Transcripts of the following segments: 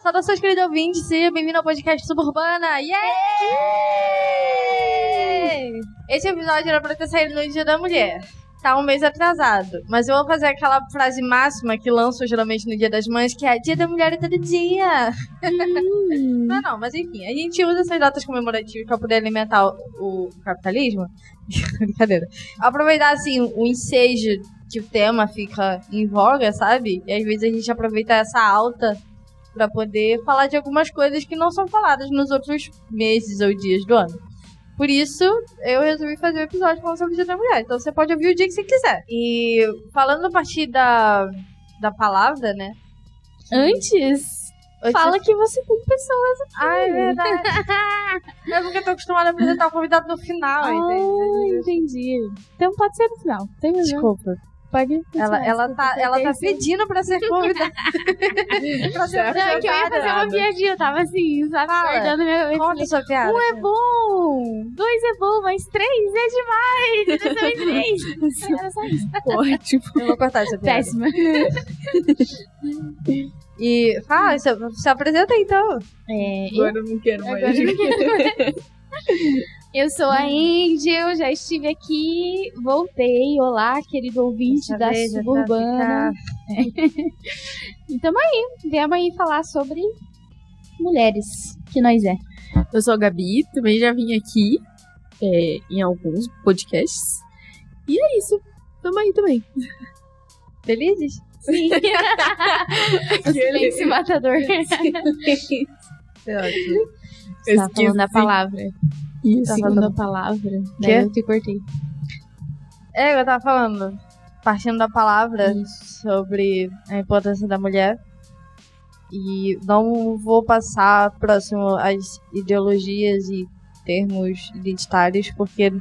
Saudações, querido ouvinte, seja bem-vindo ao podcast Suburbana! Yeah! Esse episódio era pra ter saído no Dia da Mulher. Tá um mês atrasado, mas eu vou fazer aquela frase máxima que lanço geralmente no Dia das Mães, que é Dia da Mulher é todo dia. não, não, mas enfim, a gente usa essas datas comemorativas pra poder alimentar o, o capitalismo. Brincadeira. Aproveitar, assim, o ensejo que o tema fica em voga, sabe? E às vezes a gente aproveita essa alta para poder falar de algumas coisas que não são faladas nos outros meses ou dias do ano. Por isso, eu resolvi fazer um episódio falando sobre o Dia da Mulher. Então você pode ouvir o dia que você quiser. E falando a partir da, da palavra, né? Antes, Fala que você tem pessoas aqui. Ah, é verdade. é porque eu tô acostumada a apresentar o convidado no final, ah, entende? entendi. Então pode ser no final. Tem Desculpa. Pode ela, ela tá, ela tá pedindo pra ser convidada. pra ser Não, é que eu ia fazer uma piadinha, eu tava assim, sabe, guardando minha. Conta sua piada. Um é bom, dois é bom, mas três é demais. Dessa vez três. Era só isso. Ótimo. Eu vou cortar essa piada. Péssima. E fala, se, se apresenta então. É, Agora eu não quero mais. Agora eu não quero mais. Eu sou a Angel, já estive aqui, voltei. Olá, querido ouvinte Essa da Suburbana. É. e tamo aí, viemos aí falar sobre mulheres, que nós é. Eu sou a Gabi, também já vim aqui é, em alguns podcasts. E é isso, tamo aí também. Felizes? Sim. o silêncio matador. Ótimo. Você tá falando a palavra. Falando a palavra. Daí eu te cortei. É, eu tava falando, partindo da palavra Isso. sobre a importância da mulher. E não vou passar próximo às ideologias e termos identitários, porque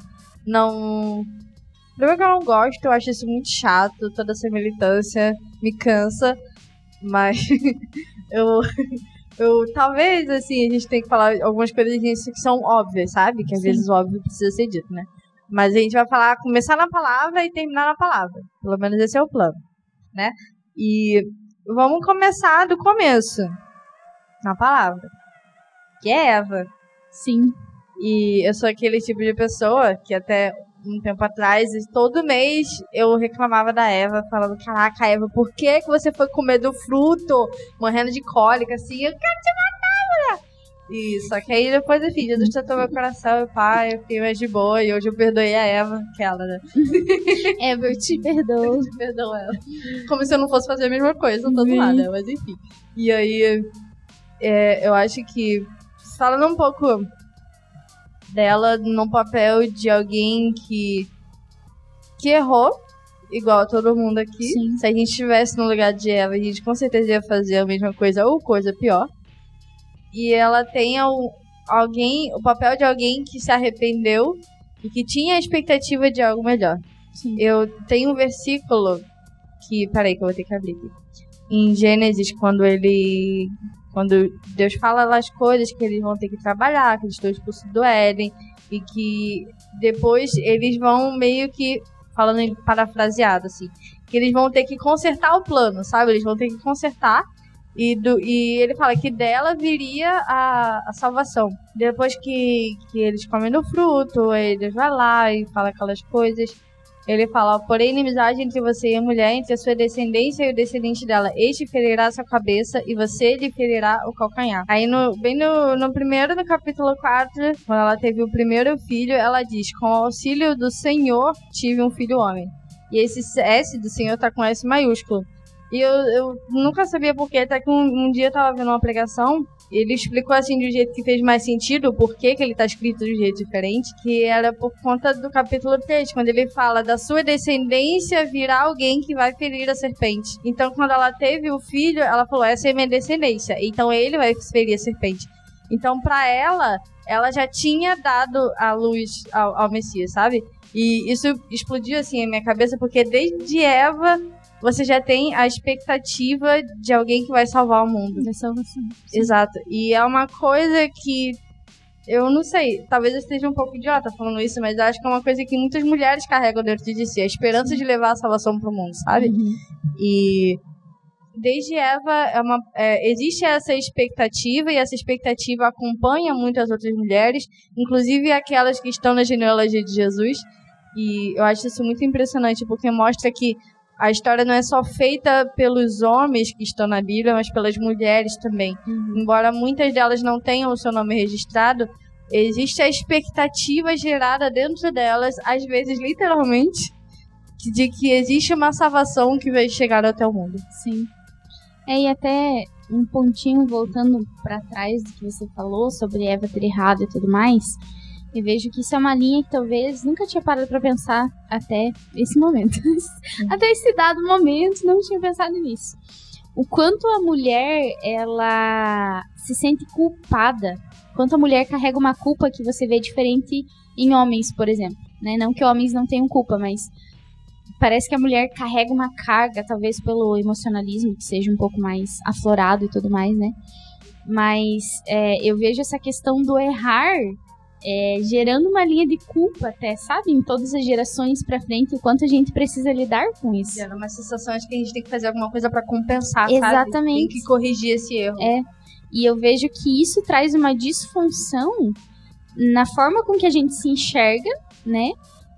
não. Primeiro que eu não gosto, eu acho isso muito chato, toda essa militância me cansa, mas eu eu talvez assim a gente tem que falar algumas coisas que são óbvias, sabe? Que às Sim. vezes o óbvio precisa ser dito, né? Mas a gente vai falar começar na palavra e terminar na palavra. Pelo menos esse é o plano, né? E vamos começar do começo. Na palavra. Que é Eva. Sim. E eu sou aquele tipo de pessoa que até um tempo atrás, todo mês eu reclamava da Eva, falando: Caraca, Eva, por que, que você foi comer do fruto, morrendo de cólica, assim? Eu quero te matar, mulher! E só que aí depois, enfim, Jesus tratou meu coração e pai, eu fiquei mais de boa e hoje eu perdoei a Eva, aquela, né? Eva, eu te perdoo. te perdoo ela. Como se eu não fosse fazer a mesma coisa, todo uhum. lado, né? Mas enfim. E aí, é, eu acho que, falando um pouco dela no papel de alguém que que errou, igual todo mundo aqui. Sim. Se a gente estivesse no lugar de Eva, a gente com certeza ia fazer a mesma coisa ou coisa pior. E ela tem alguém, o papel de alguém que se arrependeu e que tinha a expectativa de algo melhor. Sim. Eu tenho um versículo que, peraí que eu vou ter que abrir aqui. Em Gênesis, quando ele quando Deus fala as coisas que eles vão ter que trabalhar, que eles estão expulsos do Éden, e que depois eles vão meio que, falando em parafraseado, assim, que eles vão ter que consertar o plano, sabe? Eles vão ter que consertar. E, do, e ele fala que dela viria a, a salvação. Depois que, que eles comem do fruto, ele vai lá e fala aquelas coisas. Ele fala, porém, inimizade entre você e a mulher, entre a sua descendência e o descendente dela. Este ferirá sua cabeça e você lhe ferirá o calcanhar. Aí, no, bem no, no primeiro, no capítulo 4, quando ela teve o primeiro filho, ela diz, com o auxílio do Senhor, tive um filho homem. E esse S do Senhor tá com S maiúsculo. E eu, eu nunca sabia porquê, até que um, um dia eu tava vendo uma pregação ele explicou assim de um jeito que fez mais sentido, porquê que ele está escrito de um jeito diferente, que era por conta do capítulo 3, quando ele fala da sua descendência virá alguém que vai ferir a serpente. Então, quando ela teve o filho, ela falou: essa é minha descendência. Então, ele vai ferir a serpente. Então, para ela, ela já tinha dado a luz ao, ao Messias, sabe? E isso explodiu assim em minha cabeça, porque desde Eva você já tem a expectativa de alguém que vai salvar o mundo. Vai salvar Exato. E é uma coisa que eu não sei, talvez eu esteja um pouco idiota falando isso, mas acho que é uma coisa que muitas mulheres carregam dentro de si, a esperança Sim. de levar a salvação pro mundo, sabe? Uhum. E desde Eva, é uma, é, existe essa expectativa e essa expectativa acompanha muitas outras mulheres, inclusive aquelas que estão na genealogia de Jesus. E eu acho isso muito impressionante porque mostra que a história não é só feita pelos homens que estão na Bíblia, mas pelas mulheres também. Uhum. Embora muitas delas não tenham o seu nome registrado, existe a expectativa gerada dentro delas, às vezes literalmente, de que existe uma salvação que vai chegar até o mundo. Sim. É, e até um pontinho voltando para trás do que você falou sobre Eva ter errado e tudo mais. Eu vejo que isso é uma linha que talvez nunca tinha parado para pensar até esse momento. até esse dado momento, não tinha pensado nisso. O quanto a mulher, ela se sente culpada. Quanto a mulher carrega uma culpa que você vê diferente em homens, por exemplo. Né? Não que homens não tenham culpa, mas parece que a mulher carrega uma carga, talvez pelo emocionalismo, que seja um pouco mais aflorado e tudo mais, né? Mas é, eu vejo essa questão do errar é, gerando uma linha de culpa até, sabe? Em todas as gerações pra frente, o quanto a gente precisa lidar com isso. Gera uma sensação de que a gente tem que fazer alguma coisa para compensar, Exatamente. sabe? Tem que corrigir esse erro. É. E eu vejo que isso traz uma disfunção na forma com que a gente se enxerga, né?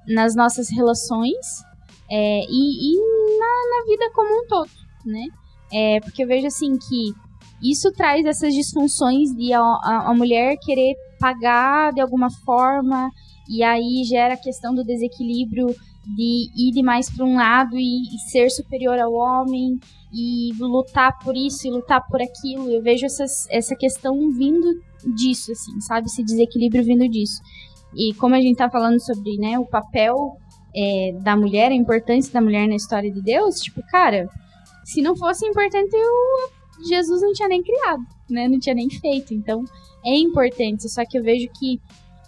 Nas nossas relações é, e, e na, na, vida como um todo, né? É, porque eu vejo assim que isso traz essas disfunções de a, a, a mulher querer pagar de alguma forma, e aí gera a questão do desequilíbrio de ir demais para um lado e, e, ser superior ao homem e lutar por isso e lutar por aquilo. Eu vejo essas, essa questão vindo disso, assim, sabe? Esse desequilíbrio vindo disso. E como a gente tá falando sobre né, o papel é, da mulher, a importância da mulher na história de Deus, tipo, cara, se não fosse importante, eu, Jesus não tinha nem criado, né? Não tinha nem feito. Então, é importante, só que eu vejo que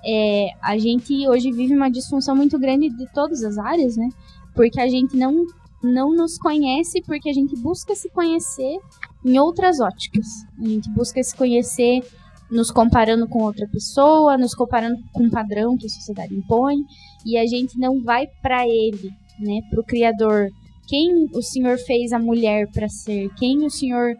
é, a gente hoje vive uma disfunção muito grande de todas as áreas, né? Porque a gente não, não nos conhece, porque a gente busca se conhecer em outras óticas. A gente busca se conhecer nos comparando com outra pessoa, nos comparando com um padrão que a sociedade impõe, e a gente não vai para ele, né, para o Criador. Quem o Senhor fez a mulher para ser? Quem o Senhor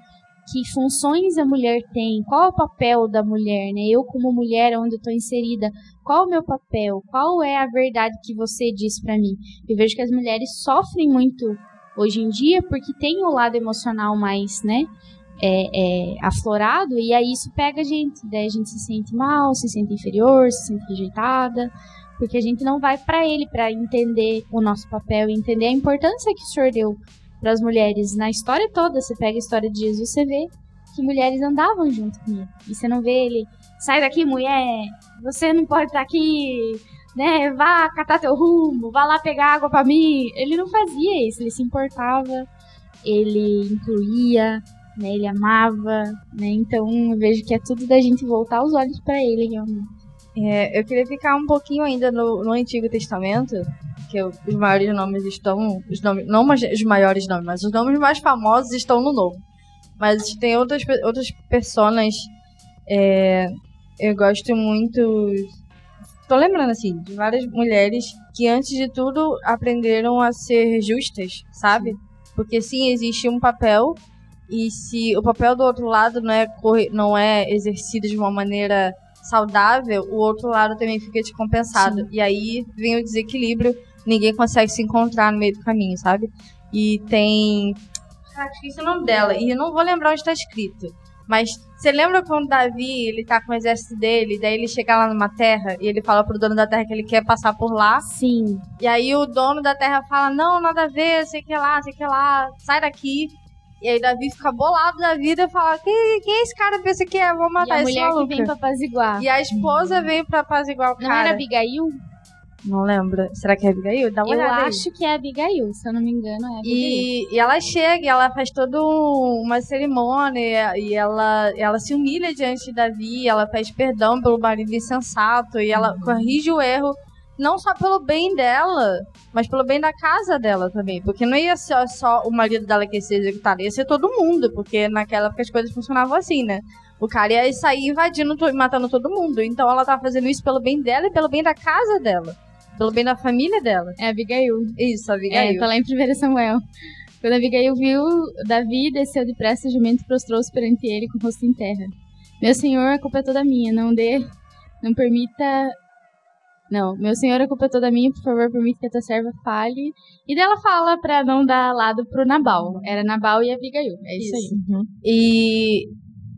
que funções a mulher tem, qual é o papel da mulher, né? Eu como mulher, onde estou inserida, qual é o meu papel? Qual é a verdade que você diz para mim? Eu vejo que as mulheres sofrem muito hoje em dia porque tem o lado emocional mais, né? É, é, aflorado e aí isso pega a gente, daí a gente se sente mal, se sente inferior, se sente rejeitada, porque a gente não vai para ele para entender o nosso papel entender a importância que o Senhor deu para as mulheres na história toda. Você pega a história de Jesus, você vê que mulheres andavam junto com ele. E você não vê ele, sai daqui, mulher, você não pode estar aqui, né? Vá catar teu rumo, vá lá pegar água para mim. Ele não fazia isso, ele se importava, ele incluía, né? Ele amava, né? Então eu vejo que é tudo da gente voltar os olhos para ele realmente. É, eu queria ficar um pouquinho ainda no, no Antigo Testamento, que os maiores nomes estão. Os nomes, não os maiores nomes, mas os nomes mais famosos estão no Novo. Mas tem outras, outras personas. É, eu gosto muito. Tô lembrando, assim, de várias mulheres que, antes de tudo, aprenderam a ser justas, sabe? Porque, sim, existe um papel. E se o papel do outro lado não é, não é exercido de uma maneira saudável, o outro lado também fica descompensado. Sim. E aí vem o desequilíbrio ninguém consegue se encontrar no meio do caminho, sabe? E tem. Cara, esqueci o nome dela. E eu não vou lembrar onde está escrito. Mas você lembra quando Davi, ele tá com o exército dele, daí ele chega lá numa terra e ele fala pro dono da terra que ele quer passar por lá? Sim. E aí o dono da terra fala: "Não, nada a ver, sei que lá, sei que lá, sai daqui". E aí Davi fica bolado da vida e fala: quem, quem é esse cara pensa que é? Vou matar e a mulher maluca. que vem pra apaziguar. E a esposa vem pra apaziguar o cara. Não era Abigail? Não lembro. Será que é Abigail? Dá uma eu olhada acho aí. que é Abigail, se eu não me engano, é Abigail. E, e ela chega, ela faz toda uma cerimônia e ela, ela se humilha diante de Davi, ela pede perdão pelo marido insensato e ela corrige o erro não só pelo bem dela, mas pelo bem da casa dela também. Porque não ia ser só o marido dela que ia ser executado, ia ser todo mundo, porque naquela época as coisas funcionavam assim, né? O cara ia sair invadindo e matando todo mundo. Então ela tava fazendo isso pelo bem dela e pelo bem da casa dela. Pelo bem da família dela. É Abigail. Isso, Abigail. É, tá lá em 1 Samuel. Quando Abigail viu Davi, desceu depressa o jumento prostrou-se perante ele com o rosto em terra. Meu senhor, a culpa é toda minha, não dê, não permita... Não, meu senhor, a culpa é toda minha, por favor, permita que a tua serva fale. E dela fala pra não dar lado pro Nabal. Era Nabal e Abigail, é isso, isso. aí. Uhum. E,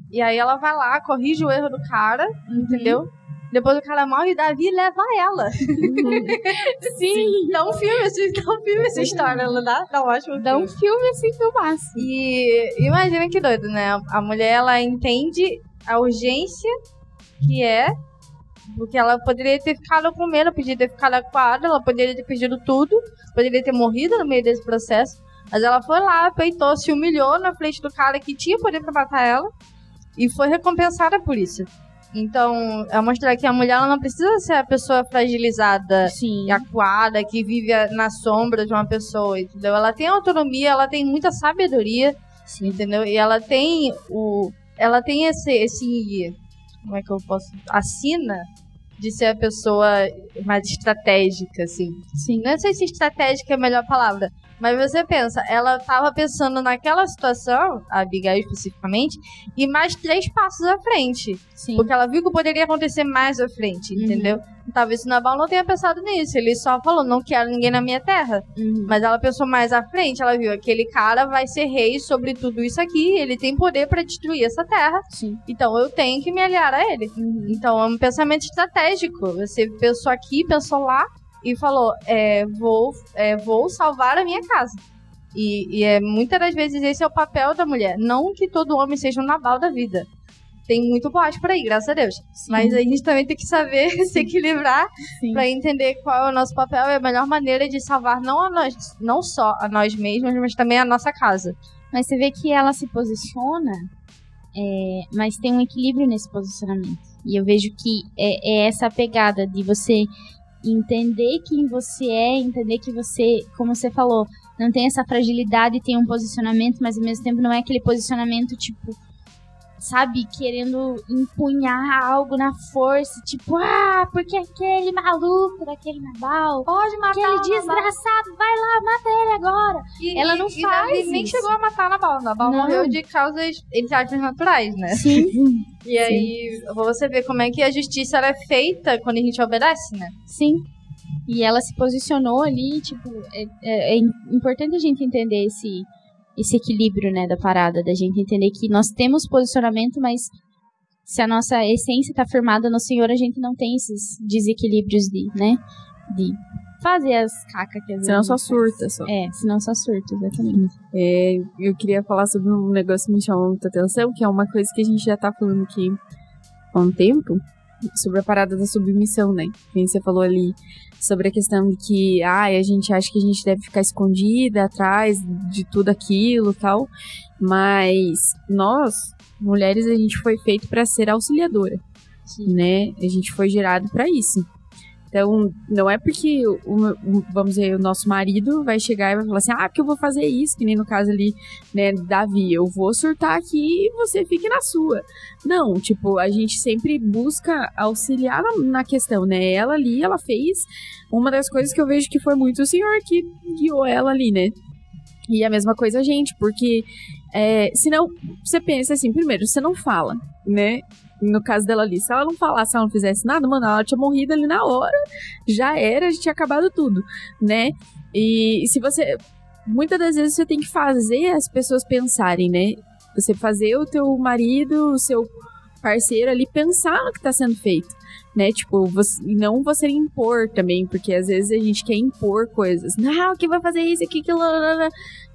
e aí ela vai lá, corrige o erro do cara, uhum. entendeu? Depois o cara morre e Davi leva ela. Uhum. Sim. Dá um filme, assim, dá um filme essa história, não dá? Dá um ótimo Dá um filme assim, filmaço. E imagina que doido, né? A mulher, ela entende a urgência que é porque ela poderia ter ficado com medo, poderia ter ficado acuada, ela poderia ter perdido tudo, poderia ter morrido no meio desse processo. Mas ela foi lá, peitou, se humilhou na frente do cara que tinha poder pra matar ela e foi recompensada por isso. Então, é mostrar que a mulher ela não precisa ser a pessoa fragilizada Sim. e acuada, que vive na sombra de uma pessoa, entendeu? Ela tem autonomia, ela tem muita sabedoria, Sim. entendeu? E ela tem o. Ela tem esse, esse. Como é que eu posso. Assina de ser a pessoa mais estratégica, assim. Sim. Não sei se estratégica é a melhor palavra, mas você pensa, ela estava pensando naquela situação, a Abigail especificamente, e mais três passos à frente. Sim. Porque ela viu que poderia acontecer mais à frente, uhum. entendeu? Talvez o Nabal não tenha pensado nisso. Ele só falou, não quero ninguém na minha terra. Uhum. Mas ela pensou mais à frente, ela viu, aquele cara vai ser rei sobre tudo isso aqui, ele tem poder para destruir essa terra. Sim. Então eu tenho que me aliar a ele. Uhum. Então é um pensamento estratégico. Você pensou aqui, pensou lá, e falou: é, vou, é, vou salvar a minha casa. E, e é, muitas das vezes esse é o papel da mulher. Não que todo homem seja um Nabal da vida. Tem muito boate por aí, graças a Deus. Sim. Mas a gente também tem que saber se equilibrar para entender qual é o nosso papel e a melhor maneira de salvar não, a nós, não só a nós mesmos, mas também a nossa casa. Mas você vê que ela se posiciona, é, mas tem um equilíbrio nesse posicionamento. E eu vejo que é, é essa pegada de você entender quem você é, entender que você, como você falou, não tem essa fragilidade, tem um posicionamento, mas ao mesmo tempo não é aquele posicionamento tipo sabe, querendo empunhar algo na força, tipo, ah, porque aquele maluco daquele Nabal, pode matar aquele desgraçado, vai lá, mata ele agora. E, Ela não e, faz e nem chegou a matar Nabal. Nabal não. morreu de causas, entre aspas, naturais, né? Sim. E aí, você vê como é que a justiça é feita quando a gente obedece, né? Sim. E ela se posicionou ali, tipo, é, é, é importante a gente entender esse esse equilíbrio, né, da parada, da gente entender que nós temos posicionamento, mas se a nossa essência está firmada no Senhor, a gente não tem esses desequilíbrios de, né, de fazer as cacas que às Senão só surta, só. É, senão só surta, exatamente. É, eu queria falar sobre um negócio que me chamou muita atenção, que é uma coisa que a gente já tá falando aqui há um tempo, sobre a parada da submissão, né? Quem você falou ali sobre a questão de que ah, a gente acha que a gente deve ficar escondida atrás de tudo aquilo tal. Mas nós, mulheres, a gente foi feito para ser auxiliadora. Sim. Né? A gente foi gerado para isso. Então, não é porque, o, vamos dizer, o nosso marido vai chegar e vai falar assim, ah, porque eu vou fazer isso, que nem no caso ali, né, Davi, eu vou surtar aqui e você fique na sua. Não, tipo, a gente sempre busca auxiliar na, na questão, né? Ela ali, ela fez uma das coisas que eu vejo que foi muito o senhor que guiou ela ali, né? E a mesma coisa a gente, porque é, senão você pensa assim, primeiro, você não fala, né? No caso dela ali, se ela não falasse, se ela não fizesse nada, mano, ela tinha morrido ali na hora, já era, já tinha acabado tudo, né? E, se você. Muitas das vezes você tem que fazer as pessoas pensarem, né? Você fazer o teu marido, o seu parceiro ali pensar no que está sendo feito, né? Tipo, você, não você impor também, porque às vezes a gente quer impor coisas. Não, que vai fazer isso, aqui, aquilo,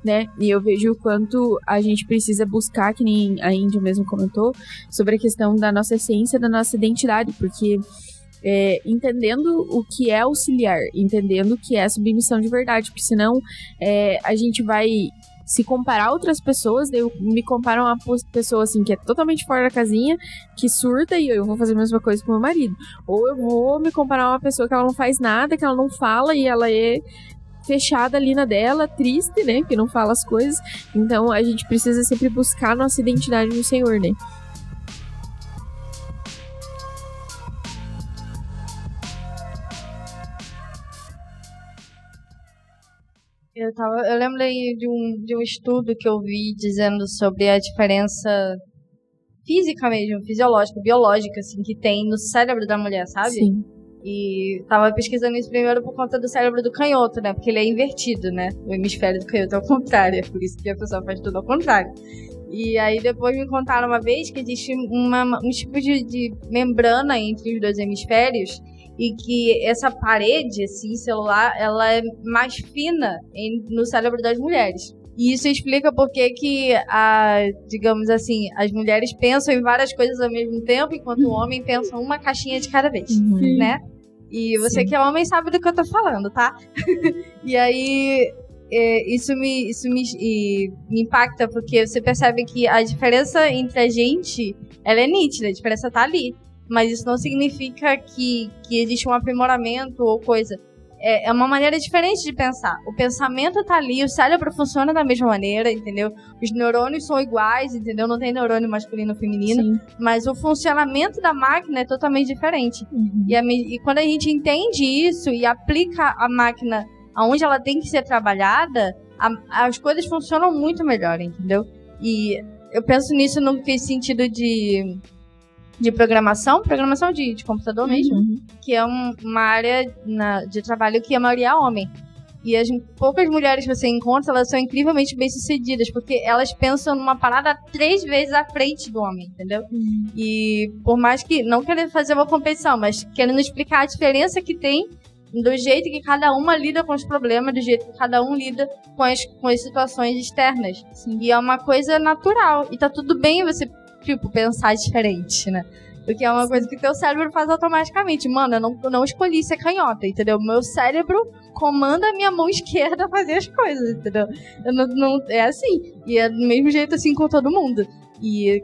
né? E eu vejo o quanto a gente precisa buscar, que nem a Índia mesmo comentou, sobre a questão da nossa essência, da nossa identidade, porque é, entendendo o que é auxiliar, entendendo o que é submissão de verdade, porque senão é, a gente vai se comparar a outras pessoas, eu me comparo a uma pessoa assim que é totalmente fora da casinha, que surta e eu vou fazer a mesma coisa com meu marido. Ou eu vou me comparar a uma pessoa que ela não faz nada, que ela não fala e ela é fechada ali na dela, triste, né? Que não fala as coisas. Então a gente precisa sempre buscar nossa identidade no Senhor, né? Eu, tava, eu lembrei de um, de um estudo que eu vi dizendo sobre a diferença física mesmo, fisiológica, biológica, assim, que tem no cérebro da mulher, sabe? Sim. E tava pesquisando isso primeiro por conta do cérebro do canhoto, né? Porque ele é invertido, né? O hemisfério do canhoto é ao contrário, é por isso que a pessoa faz tudo ao contrário. E aí depois me contaram uma vez que existe uma, um tipo de, de membrana entre os dois hemisférios e que essa parede, assim, celular, ela é mais fina em, no cérebro das mulheres. E isso explica por que que, a, digamos assim, as mulheres pensam em várias coisas ao mesmo tempo, enquanto o homem pensa uma caixinha de cada vez, Uhum. né? E você Sim. que é homem sabe do que eu tô falando, tá? e aí, é, isso, me, isso me, e me impacta, porque você percebe que a diferença entre a gente, ela é nítida, a diferença tá ali. Mas isso não significa que, que existe um aprimoramento ou coisa. É, é uma maneira diferente de pensar. O pensamento tá ali, o cérebro funciona da mesma maneira, entendeu? Os neurônios são iguais, entendeu? Não tem neurônio masculino ou feminino. Sim. Mas o funcionamento da máquina é totalmente diferente. Uhum. E, a e quando a gente entende isso e aplica a máquina aonde ela tem que ser trabalhada, a- as coisas funcionam muito melhor, entendeu? E eu penso nisso no que sentido de, de programação, programação de, de computador mesmo, Uhum. que é um- uma área na- de trabalho que a maioria é homem. E as poucas mulheres que você encontra, elas são incrivelmente bem-sucedidas, porque elas pensam numa parada três vezes à frente do homem, entendeu? E por mais que, não querendo fazer uma competição, mas querendo explicar a diferença que tem do jeito que cada uma lida com os problemas, do jeito que cada um lida com as, com as situações externas. E é uma coisa natural. E tá tudo bem você, tipo, pensar diferente, né? Porque é uma coisa que teu cérebro faz automaticamente. Mano, eu não, eu não escolhi ser canhota, entendeu? Meu cérebro comanda a minha mão esquerda a fazer as coisas, entendeu? Eu não, não- é assim. E é do mesmo jeito assim com todo mundo. E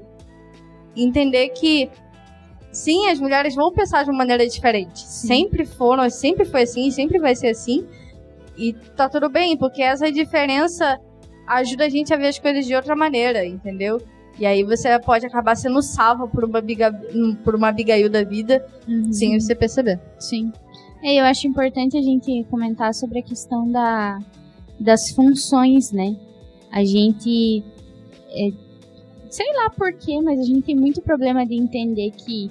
entender que sim, as mulheres vão pensar de uma maneira diferente. Sempre foram, sempre foi assim, sempre vai ser assim. E tá tudo bem, porque essa diferença ajuda a gente a ver as coisas de outra maneira, entendeu? E aí você pode acabar sendo salvo por uma, biga, por uma Abigail da vida Uhum. sem você perceber. Sim. É, eu acho importante a gente comentar sobre a questão da, das funções, né? A gente. é, sei lá porquê, mas a gente tem muito problema de entender que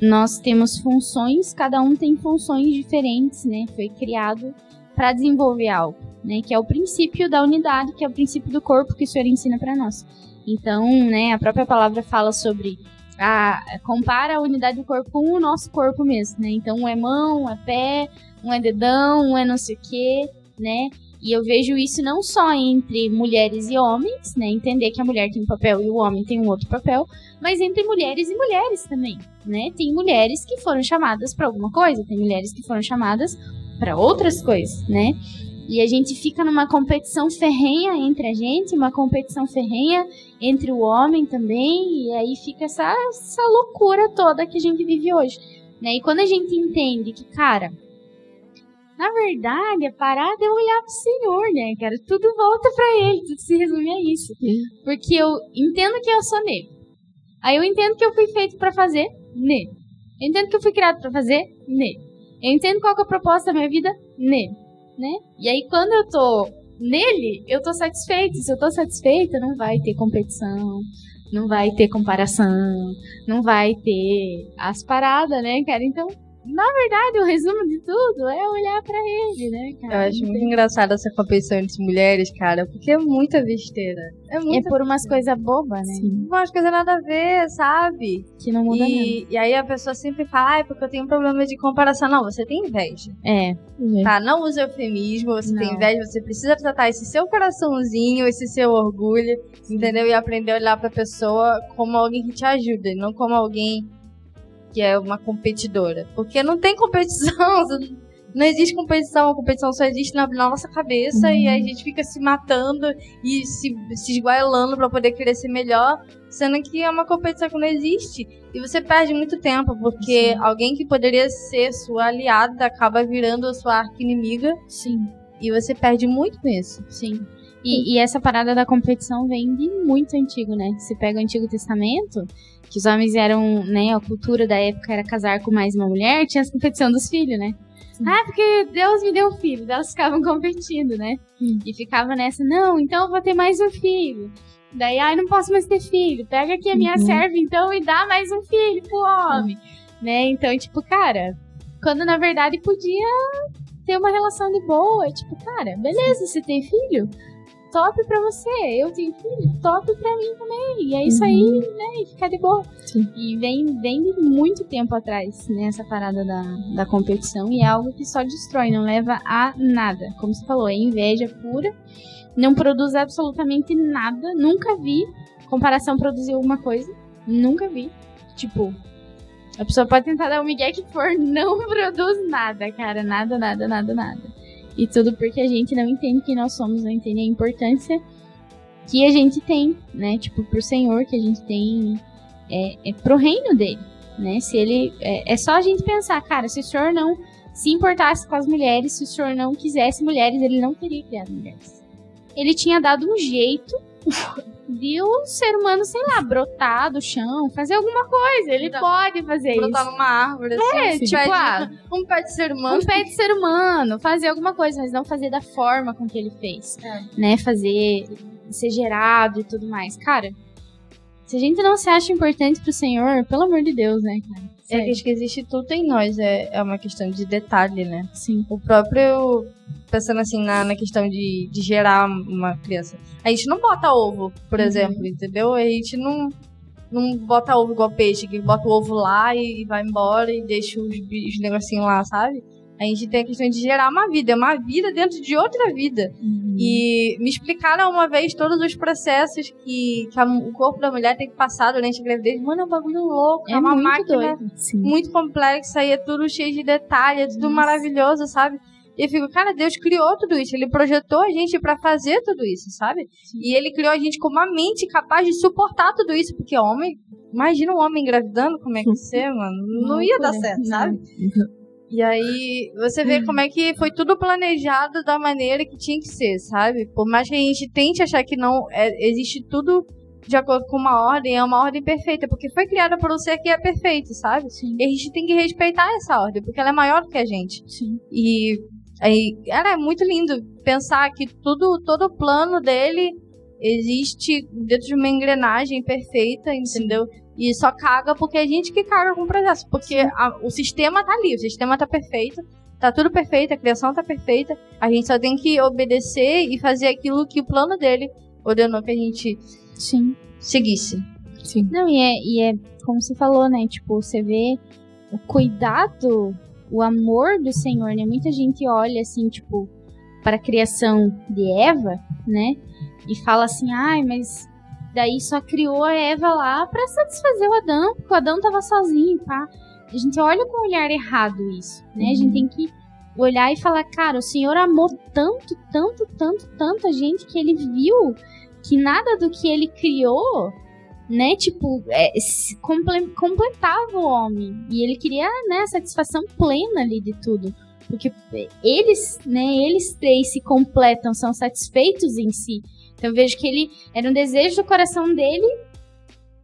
nós temos funções, cada um tem funções diferentes, né? Foi criado para desenvolver algo, né? Que é o princípio da unidade, que é o princípio do corpo que o Senhor ensina para nós. Então, né, a própria palavra fala sobre a, compara a unidade do corpo com o nosso corpo mesmo, né? Então, um é mão, um é pé, um é dedão, um é não sei o quê, né? E eu vejo isso não só entre mulheres e homens, né? Entender que a mulher tem um papel e o homem tem um outro papel, mas entre mulheres e mulheres também, né? Tem mulheres que foram chamadas para alguma coisa, tem mulheres que foram chamadas para outras coisas, né? E a gente fica numa competição ferrenha entre a gente, uma competição ferrenha entre o homem também, e aí fica essa, essa loucura toda que a gente vive hoje. Né? E quando a gente entende que, cara, na verdade, a parada é olhar pro Senhor, né, cara? Tudo volta pra Ele, tudo se resume a isso. Porque eu entendo que eu sou nele. Aí eu entendo que eu fui feito pra fazer nele. Eu entendo que eu fui criado pra fazer nele. Eu entendo qual que é a proposta da minha vida nele, né? E aí quando eu tô nele, eu tô satisfeita. Se eu tô satisfeita, não vai ter competição, não vai ter comparação, não vai ter as paradas, né, cara? Então, na verdade, o resumo de tudo é olhar pra ele, né, Eu cara? acho Não muito tem- engraçado essa competição entre mulheres, cara, porque é muita besteira. É É muita por umas coisas bobas, né? umas coisas nada a ver, sabe? Que não muda nada. E, e aí a pessoa sempre fala, ai, porque eu tenho um problema de comparação. Não, você tem inveja. É, Tá? Não use eufemismo, você tem Não. inveja, você precisa tratar esse seu coraçãozinho, esse seu orgulho, entendeu? E aprender a olhar pra pessoa como alguém que te ajuda, e não como alguém que é uma competidora. Porque não tem competição, não existe competição, a competição só existe na nossa cabeça Uhum. e a gente fica se matando e se, se esguaelando pra poder crescer melhor, sendo que é uma competição que não existe. E você perde muito tempo, porque alguém que poderia ser sua aliada acaba virando a sua arqui-inimiga sim, e você perde muito com isso. sim. E, e essa parada da competição vem de muito antigo, né? Se pega o Antigo Testamento, que os homens eram, né, a cultura da época era casar com mais uma mulher, tinha essa competição dos filhos, né? Ah, porque Deus me deu um filho. Elas ficavam competindo, né? E ficava nessa, não, então eu vou ter mais um filho. Daí, ai, não posso mais ter filho. Pega aqui a minha uhum. serva, então, e dá mais um filho pro homem. Uhum. Né? Então, tipo, cara, quando na verdade podia ter uma relação de boa. Tipo, cara, beleza, você tem filho? Top pra você, eu tenho filho, top pra mim também. E é isso uhum. aí, né? E ficar de boa. Sim. E vem, vem de muito tempo atrás, né? Essa parada da, da competição. E é algo que só destrói, não leva a nada. Como você falou, é inveja pura. Não produz absolutamente nada. Nunca vi comparação produzir alguma coisa. Nunca vi. Tipo, a pessoa pode tentar dar o um migué que for, não produz nada, cara. Nada, nada, nada, nada. E tudo porque a gente não entende quem nós somos, não entende a importância que a gente tem, né? Tipo, pro Senhor que a gente tem é, é pro reino dele, né? Se ele. É, é só a gente pensar, cara, se o Senhor não se importasse com as mulheres, se o Senhor não quisesse mulheres, ele não teria criado mulheres. Ele tinha dado um jeito de o ser humano, sei lá, brotar do chão, fazer alguma coisa. Ele então, pode fazer brotar isso. Brotar numa árvore, assim. É, tipo, ah, um pé de ser humano. Um pé de ser humano, fazer alguma coisa, mas não fazer da forma com que ele fez. É. Né? Fazer, ser gerado e tudo mais. Cara, se a gente não se acha importante pro Senhor, pelo amor de Deus, né, cara? É que acho que existe tudo em nós, é, é uma questão de detalhe, né? Sim. O próprio pensando assim na, na questão de, de gerar uma criança. A gente não bota ovo, por uhum. exemplo, entendeu? A gente não, não bota ovo igual peixe, que bota o ovo lá e, e vai embora e deixa os, os negocinhos lá, sabe? A gente tem a questão de gerar uma vida, é uma vida dentro de outra vida. Uhum. E me explicaram uma vez todos os processos que, que a, o corpo da mulher tem que passar durante a gravidez. Mano, é um bagulho louco, é, é uma máquina doido. muito complexa e é tudo cheio de detalhes, é tudo Nossa. maravilhoso, sabe? E eu fico, cara, Deus criou tudo isso. Ele projetou a gente para fazer tudo isso, sabe? Sim. E ele criou a gente com uma mente capaz de suportar tudo isso. Porque homem, imagina um homem engravidando, como é que ser, mano? Não ia dar certo, sabe? E aí você vê como é que foi tudo planejado da maneira que tinha que ser, sabe? Por mais que a gente tente achar que não é, existe tudo de acordo com uma ordem, é uma ordem perfeita, porque foi criada por um ser que é perfeito, sabe? Sim. E a gente tem que respeitar essa ordem, porque ela é maior do que a gente. Sim. E Aí, cara, é muito lindo pensar que tudo, todo o plano dele existe dentro de uma engrenagem perfeita, entendeu? E só caga porque é a gente que caga com o processo. Porque a, o sistema tá ali, o sistema tá perfeito, tá tudo perfeito, a criação tá perfeita. A gente só tem que obedecer e fazer aquilo que o plano dele ordenou que a gente Sim. seguisse. Sim. Não, e é, e é como você falou, né? Tipo, você vê o cuidado o amor do Senhor, né? Muita gente olha assim, tipo, para a criação de Eva, né? E fala assim: "Ai, mas daí só criou a Eva lá para satisfazer o Adão, porque o Adão tava sozinho, pá". A gente olha com um olhar errado isso, né? Uhum. A gente uhum. tem que olhar e falar: "Cara, o Senhor amou tanto, tanto, tanto, tanta gente que ele viu que nada do que ele criou né, tipo, é, comple completava o homem. E ele queria, né, satisfação plena ali de tudo. Porque eles, né, eles três se completam, são satisfeitos em si. Então eu vejo que ele era um desejo do coração dele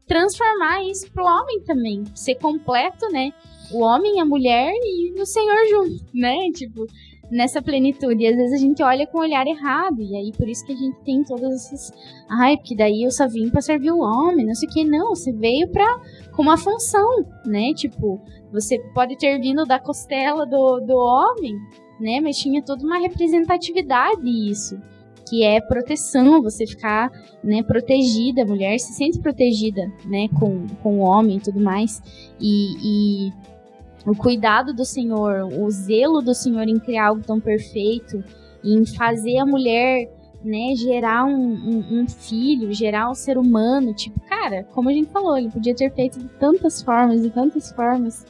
transformar isso pro homem também. Ser completo, né? O homem, a mulher e o Senhor junto, né? Tipo, nessa plenitude. E às vezes a gente olha com o olhar errado. E aí por isso que a gente tem todas essas. Ai, porque daí eu só vim pra servir o homem, não sei o que. Não, você veio pra. com uma função, né? Tipo, você pode ter vindo da costela do, do homem, né? Mas tinha toda uma representatividade isso. Que é proteção, você ficar né, protegida, a mulher se sente protegida né, com, com o homem e tudo mais. e, e o cuidado do Senhor, o zelo do Senhor em criar algo tão perfeito, em fazer a mulher né, gerar um, um, um, filho, gerar um ser humano, tipo, cara, como a gente falou, ele podia ter feito de tantas formas, de tantas formas.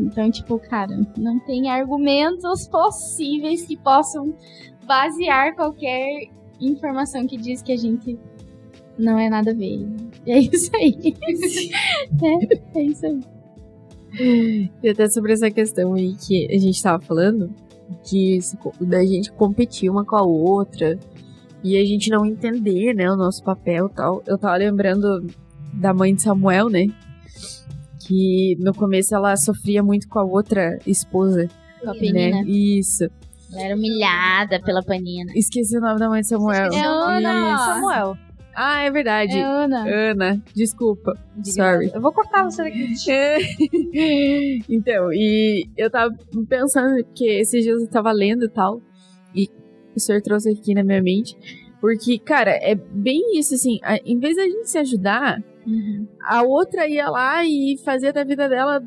Então, tipo, cara, não tem argumentos possíveis que possam basear qualquer informação que diz que a gente não é nada a ver. É isso aí. é, é isso aí. E até sobre essa questão aí que a gente tava falando, de da gente competir uma com a outra e a gente não entender, né, o nosso papel e tal. Eu tava lembrando da mãe de Samuel, né? Que no começo ela sofria muito com a outra esposa. Com a. Né? Isso. Ela era humilhada pela Panina. Esqueci o nome da mãe de Samuel. É Ana. Samuel. Ah, é verdade. É Ana. Ana, desculpa. Sorry. Eu vou cortar você daqui. então, e eu tava pensando que esses dias eu tava lendo e tal, e o senhor trouxe aqui na minha mente, porque, cara, é bem isso, assim, a- em vez da gente se ajudar, Uhum. a outra ia lá e fazia da vida dela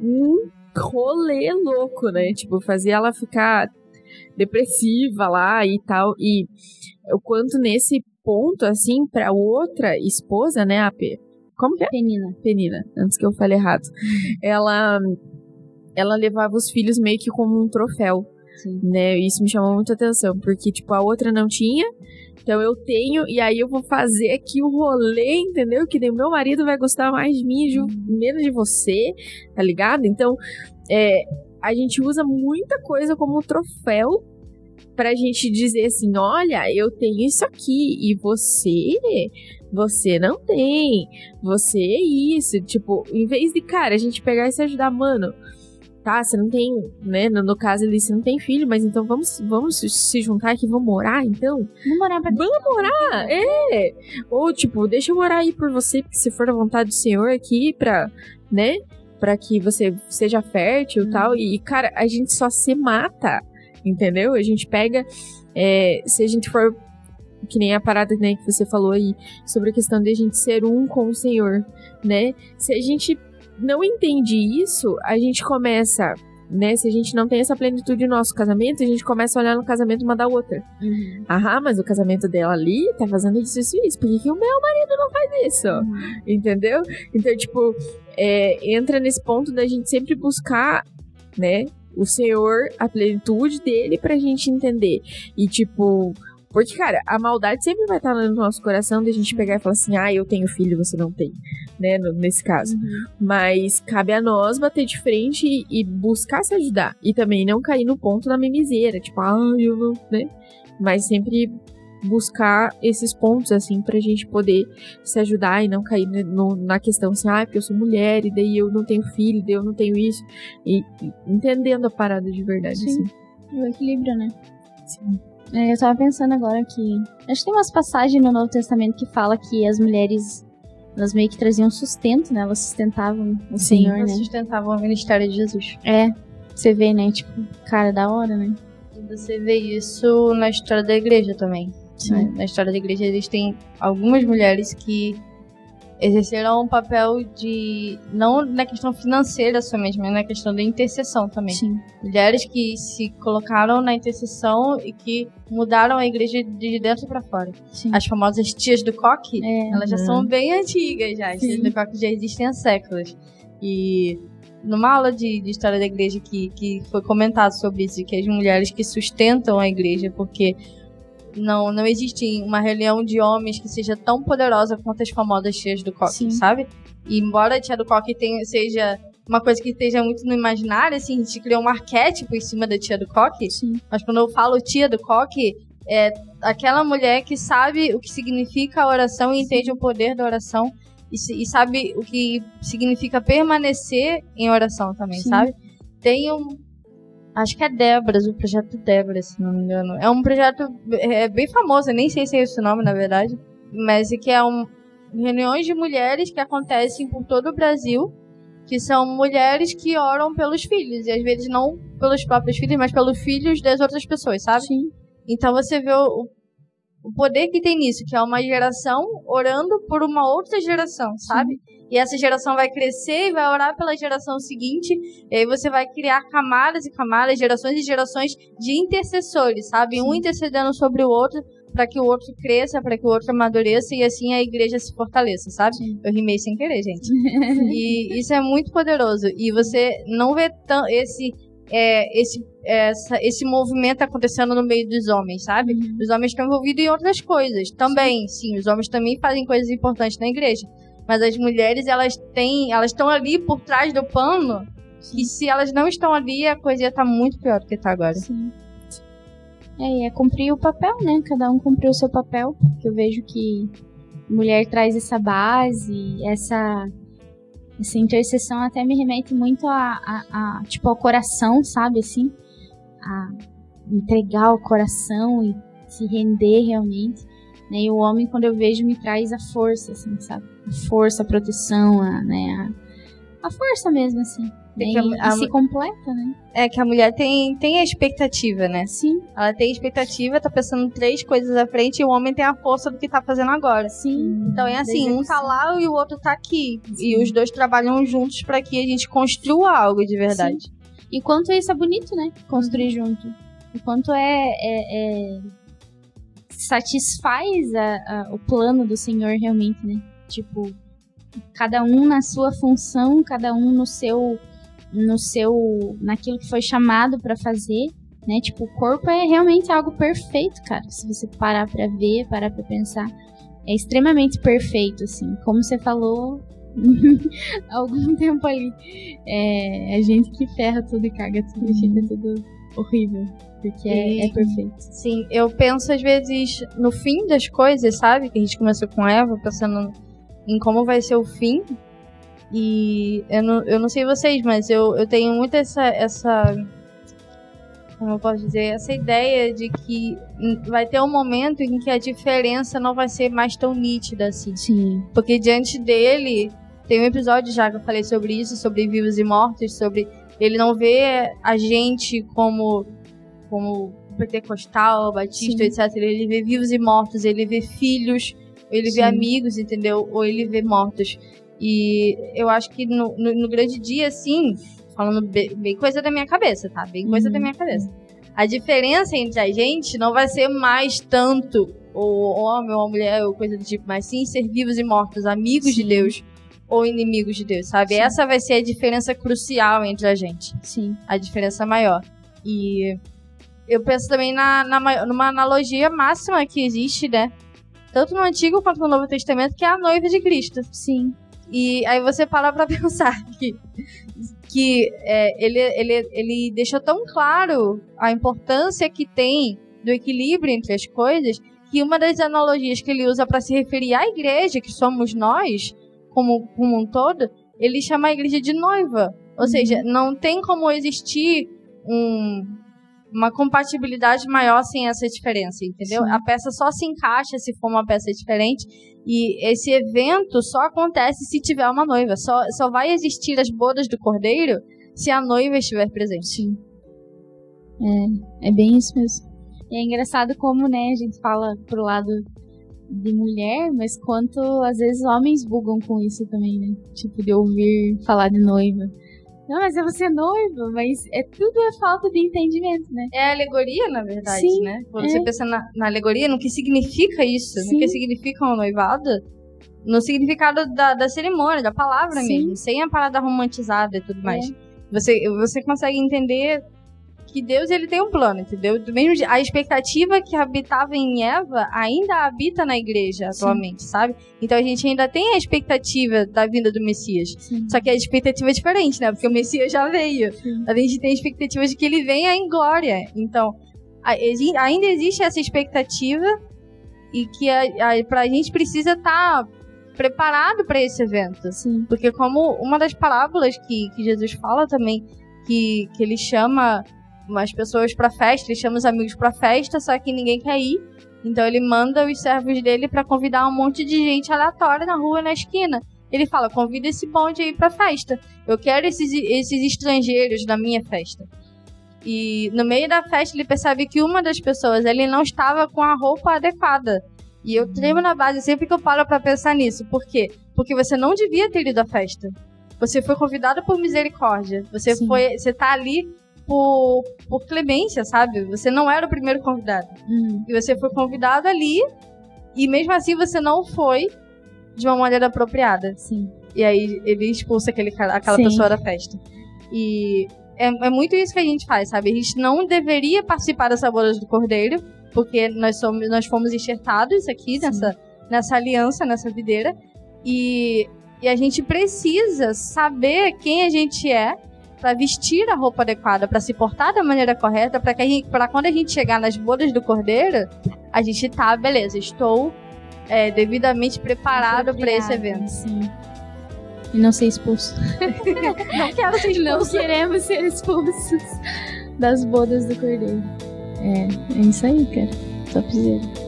um rolê louco, né? Tipo, fazia ela ficar depressiva lá e tal, e o quanto nesse ponto, assim, pra outra esposa, né, a P... Como que é? Penina. Penina, antes que eu fale errado. Ela ela levava os filhos meio que como um troféu, Sim. né? Isso me chamou muita atenção, porque tipo a outra não tinha, então eu tenho e aí eu vou fazer aqui o rolê, entendeu? Que o meu marido vai gostar mais de mim, ju- menos de você, tá ligado? Então, é, a gente usa muita coisa como troféu pra gente dizer assim, olha, eu tenho isso aqui e você, você não tem você é isso. Tipo, em vez de, cara, a gente pegar e se ajudar, mano. Tá, você não tem, né? No, no caso ali, você não tem filho, mas então vamos, vamos se- juntar aqui, vamos morar, então? Vamos morar pra Vamos morar, é! Ou, tipo, deixa eu morar aí por você, porque se for da vontade do Senhor aqui, pra, né? Pra que você seja fértil e tal. E, cara, a gente só se mata, entendeu? A gente pega, é, se a gente for que nem a parada né, que você falou aí sobre a questão de a gente ser um com o Senhor, né? Se a gente não entende isso, a gente começa, né? Se a gente não tem essa plenitude no nosso casamento, a gente começa a olhar no casamento uma da outra. Uhum. Aham, mas o casamento dela ali tá fazendo isso, isso e isso. Por que, que o meu marido não faz isso? Entendeu? Então, tipo, é, entra nesse ponto da gente sempre buscar, né? O Senhor, a plenitude dele pra gente entender. E, tipo. Porque, cara, a maldade sempre vai estar no nosso coração de a gente pegar e falar assim, ah, eu tenho filho, você não tem, né? nesse caso. Mas cabe a nós bater de frente e, e buscar se ajudar. E também não cair no ponto da mimiseira, tipo, ah, eu não, né? Mas sempre buscar esses pontos, assim, pra gente poder se ajudar e não cair no- na questão assim, ah, porque eu sou mulher e daí eu não tenho filho, daí eu não tenho isso. E, e entendendo a parada de verdade, Sim. assim. O equilíbrio, né? Sim. É, eu tava pensando agora que. Acho que tem umas passagens no Novo Testamento que fala que as mulheres. Elas meio que traziam sustento, né? Elas sustentavam o Sim. Senhor, Elas né? sustentavam o ministério de Jesus. É. Você vê, né? Tipo, cara da hora, né? E Você vê isso na história da igreja também. Né? Na história da igreja existem algumas mulheres que exerceram um papel de. não na questão financeira somente, mas na questão da intercessão também. Sim. Mulheres que se colocaram na intercessão e que mudaram a igreja de dentro pra fora. Sim. As famosas tias do coque, É. elas já Uhum. são bem antigas já. As tias do coque já existem há séculos. E numa aula de, de história da igreja que, que foi comentado sobre isso, que as mulheres que sustentam a igreja, porque não, não existe uma reunião de homens que seja tão poderosa quanto as famosas tias do coque, Sim. sabe? E embora a tia do coque tenha, seja uma coisa que esteja muito no imaginário, assim, a gente criou um arquétipo em cima da tia do coque, Sim. mas quando eu falo tia do coque, é aquela mulher que sabe o que significa a oração e entende o poder da oração e, e sabe o que significa permanecer em oração também, Sim. sabe? Tem um. Acho que é Débora, o projeto Débora, se não me engano. É um projeto é, bem famoso, eu nem sei se é esse o nome, na verdade. Mas é que é um. Reuniões de mulheres que acontecem por todo o Brasil que são mulheres que oram pelos filhos, e às vezes não pelos próprios filhos, mas pelos filhos das outras pessoas, sabe? Sim. Então você vê o, o poder que tem nisso, que é uma geração orando por uma outra geração, sabe? E essa geração vai crescer e vai orar pela geração seguinte, e aí você vai criar camadas e camadas, gerações e gerações de intercessores, sabe? Um intercedendo sobre o outro para que o outro cresça, para que o outro amadureça e assim a igreja se fortaleça, sabe? Sim. Eu rimei sem querer, gente. e isso é muito poderoso. E você não vê tão esse é, esse essa, esse movimento acontecendo no meio dos homens, sabe? Uhum. Os homens estão envolvidos em outras coisas também. Sim, os homens também fazem coisas importantes na igreja. Mas as mulheres, elas têm, elas estão ali por trás do pano. E se elas não estão ali, a coisa ia estar muito pior do que está agora. Sim. É, é cumprir o papel, né? Cada um cumpriu o seu papel. Porque eu vejo que mulher traz essa base, essa Essa intercessão até me remete muito a, a, a tipo, ao coração, sabe, assim? A entregar o coração e se render realmente. Né? E o homem, quando eu vejo, me traz a força, assim, sabe? A força, a proteção, a, né? a, a força mesmo, assim. Né? E, a, a, se completa, né? É que a mulher tem, tem a expectativa, né? Sim. Ela tem expectativa, tá pensando três coisas à frente e o homem tem a força do que tá fazendo agora. Sim. Então é assim, um tá lá e o outro tá aqui. Sim. E os dois trabalham juntos para que a gente construa algo de verdade. Sim. E quanto isso é bonito, né? Construir junto. E quanto é, é, é satisfaz a, a, o plano do Senhor realmente, né? Tipo, cada um na sua função, cada um no seu no seu naquilo que foi chamado para fazer, né? Tipo, o corpo é realmente algo perfeito, cara. Se você parar para ver, parar para pensar, é extremamente perfeito assim. Como você falou algum tempo ali, é a gente que ferra tudo e caga tudo, uhum. fica tudo horrível. Porque é, é, perfeito. Sim, eu penso às vezes no fim das coisas, sabe? Que a gente começou com Eva, pensando em como vai ser o fim. E eu não, eu não sei vocês, mas eu, eu tenho muito essa, essa. Como eu posso dizer? Essa ideia de que vai ter um momento em que a diferença não vai ser mais tão nítida assim. Sim. Porque diante dele. Tem um episódio já que eu falei sobre isso, sobre vivos e mortos, sobre ele não vê a gente como como pentecostal, batista, Sim. etc. Ele vê vivos e mortos, ele vê filhos, ele Sim. vê amigos, entendeu? Ou ele vê mortos. E eu acho que no, no, no grande dia, assim, falando bem, bem, coisa da minha cabeça, tá? Bem coisa uhum. da minha cabeça. A diferença entre a gente não vai ser mais tanto o homem ou a mulher ou coisa do tipo, mas sim ser vivos e mortos, amigos sim. de Deus ou inimigos de Deus, sabe? Sim. Essa vai ser a diferença crucial entre a gente. Sim. A diferença maior. E eu penso também na, na, numa analogia máxima que existe, né? Tanto no Antigo quanto no Novo Testamento, que é a noiva de Cristo. Sim. E aí você para pra pensar que, que é, ele, ele, ele deixou tão claro a importância que tem do equilíbrio entre as coisas, que uma das analogias que ele usa para se referir à igreja, que somos nós, como, como um todo, ele chama a igreja de noiva. Ou uhum. seja, não tem como existir um, uma compatibilidade maior sem essa diferença, entendeu? Sim. A peça só se encaixa se for uma peça diferente e esse evento só acontece se tiver uma noiva. Só, só vai existir as bodas do cordeiro se a noiva estiver presente. Sim. É, é bem isso mesmo. E é engraçado como, né, a gente fala pro lado de mulher, mas quanto às vezes homens bugam com isso também, né? Tipo, de ouvir falar de noiva. Não, mas é você noivo, mas é tudo é falta de entendimento, né? É alegoria, na verdade, Sim, né? Quando é. você pensa na, na, alegoria, no que significa isso, Sim. no que significa um noivado, no significado da, da cerimônia, da palavra Sim. mesmo, sem a parada romantizada e tudo mais. É. Você, você consegue entender que Deus ele tem um plano, entendeu? Do mesmo a expectativa que habitava em Eva ainda habita na igreja Sim. atualmente, sabe? Então a gente ainda tem a expectativa da vinda do Messias. Sim. Só que a expectativa é diferente, né? Porque o Messias já veio. Sim. A gente tem a expectativa de que ele venha em glória. Então, a, ainda existe essa expectativa e que a, a, pra gente precisa estar tá preparado para esse evento. Sim. Porque como uma das parábolas que, que Jesus fala também, que, que ele chama umas pessoas pra festa, ele chama os amigos pra festa, só que ninguém quer ir. Então ele manda os servos dele para convidar um monte de gente aleatória na rua, na esquina. Ele fala: convida esse bonde aí pra festa. Eu quero esses, esses estrangeiros na minha festa. E no meio da festa ele percebe que uma das pessoas ele não estava com a roupa adequada. E eu tremo na base sempre que eu paro para pensar nisso. Por quê? Porque você não devia ter ido à festa. Você foi convidada por misericórdia. Você Sim. foi, você tá ali por, por clemência, sabe? Você não era o primeiro convidado. Uhum. E você foi convidado ali, e mesmo assim você não foi de uma maneira apropriada. Sim. E aí ele expulsa aquele, aquela Sim. pessoa da festa. E é, é, muito isso que a gente faz, sabe? A gente não deveria participar dessa boda do cordeiro, porque nós, somos, nós fomos enxertados aqui nessa, nessa aliança, nessa videira. E, e a gente precisa saber quem a gente é para vestir a roupa adequada, para se portar da maneira correta, para que para quando a gente chegar nas bodas do cordeiro, a gente tá, beleza, estou é, devidamente preparado para esse evento. Sim. e não ser expulso. não quero ser expulso. Não queremos ser expulsos das bodas do cordeiro. É, é isso aí, cara. Topzera.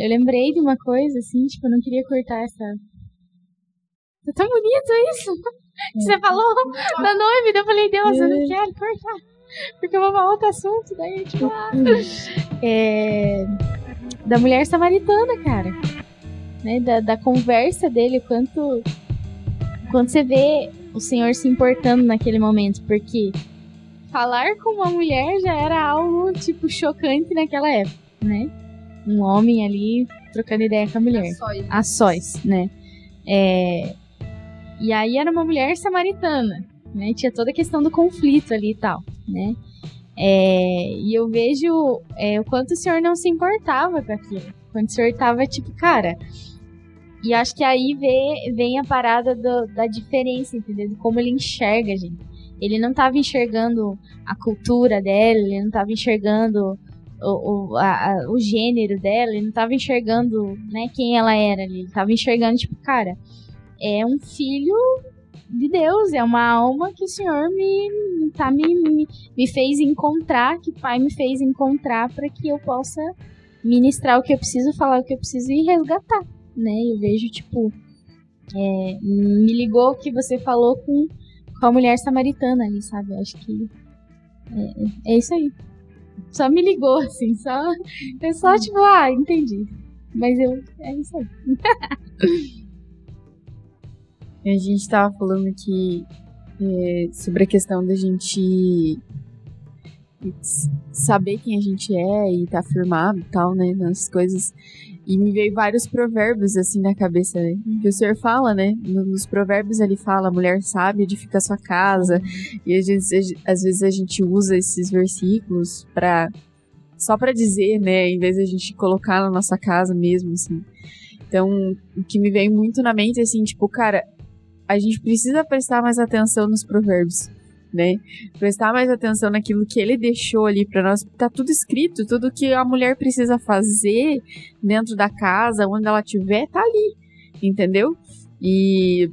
Eu lembrei de uma coisa, assim, tipo, eu não queria cortar essa. Tá tão bonito isso! É. Você falou da noiva, eu falei, Deus, eu não é. quero cortar. Porque eu vou pra outro assunto, daí vai. É, da mulher samaritana, cara. Né, da, da conversa dele, quanto. Quando você vê o Senhor se importando naquele momento, porque falar com uma mulher já era algo, tipo, chocante naquela época, né? Um homem ali trocando ideia com a mulher. A sós, né? É... E aí era uma mulher samaritana, né? Tinha toda a questão do conflito ali e tal, né? É... E eu vejo é, o quanto o senhor não se importava com aquilo. Quando o senhor tava tipo, cara. E acho que aí vem, vem a parada do, da diferença, entendeu? De como ele enxerga a gente. Ele não tava enxergando a cultura dela, ele não tava enxergando o, o, a, o gênero dela, ele não tava enxergando, né, quem ela era ali. Ele tava enxergando, tipo, cara, é um filho de Deus, é uma alma que o Senhor me, tá, me, me, me fez encontrar, que Pai me fez encontrar para que eu possa ministrar o que eu preciso, falar o que eu preciso e resgatar, né? Eu vejo, tipo, é, me ligou que você falou com, com a mulher samaritana ali, sabe? Acho que é, é isso aí só me ligou, assim, só. Eu só, tipo, ah, entendi. Mas eu. É isso aí. a gente tava falando aqui é, sobre a questão da gente saber quem a gente é e tá firmado e tal, né, nas coisas. E me veio vários provérbios assim na cabeça, né? Que o senhor fala, né? Nos provérbios ele fala, mulher sábia edifica a sua casa. E a gente, às vezes a gente usa esses versículos para só para dizer, né, em vez de a gente colocar na nossa casa mesmo, assim. Então, o que me vem muito na mente é assim, tipo, cara, a gente precisa prestar mais atenção nos provérbios né? Prestar mais atenção naquilo que ele deixou ali para nós. Tá tudo escrito, tudo que a mulher precisa fazer dentro da casa, onde ela estiver, tá ali, entendeu? E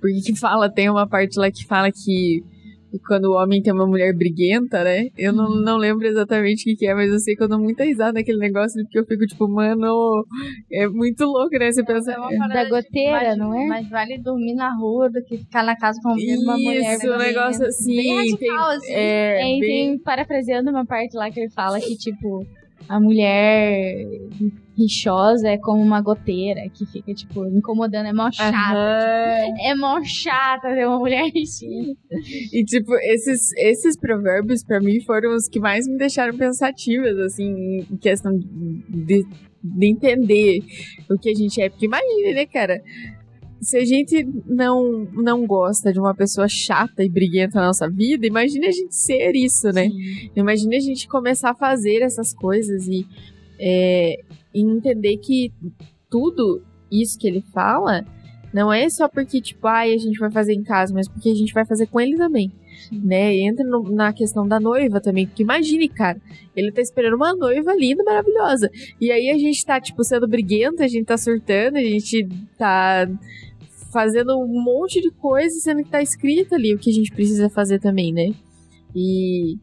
porque que fala, tem uma parte lá que fala que quando o homem tem uma mulher briguenta, né? Eu não, uhum. não lembro exatamente o que, que, é, mas eu sei que eu dou muita risada naquele negócio, porque eu fico tipo, mano, é muito louco, né? Você pensa. É da goteira, mais, não é? Mas vale dormir na rua do que ficar na casa com uma mulher. Isso, um negócio assim. Bem radical, tem, assim. É, é, bem... tem, parafraseando uma parte lá que ele fala que, tipo, a mulher rixosa é como uma goteira que fica, tipo, incomodando. É mó chata. Uhum. Tipo, é mó chata ter uma mulher rixosa. E, tipo, esses, esses provérbios, para mim, foram os que mais me deixaram pensativas, assim, em questão de, de entender o que a gente é. Porque imagina, né, cara? Se a gente não, não gosta de uma pessoa chata e briguenta na nossa vida, imagine a gente ser isso, né? Sim. Imagine a gente começar a fazer essas coisas e, é, e entender que tudo isso que ele fala não é só porque, tipo, ai, a gente vai fazer em casa, mas porque a gente vai fazer com ele também. Né? Entra no, na questão da noiva também, porque imagine, cara, ele tá esperando uma noiva linda, maravilhosa. E aí a gente tá, tipo, sendo briguenta, a gente tá surtando, a gente tá fazendo um monte de coisa, sendo que tá escrito ali o que a gente precisa fazer também, né? E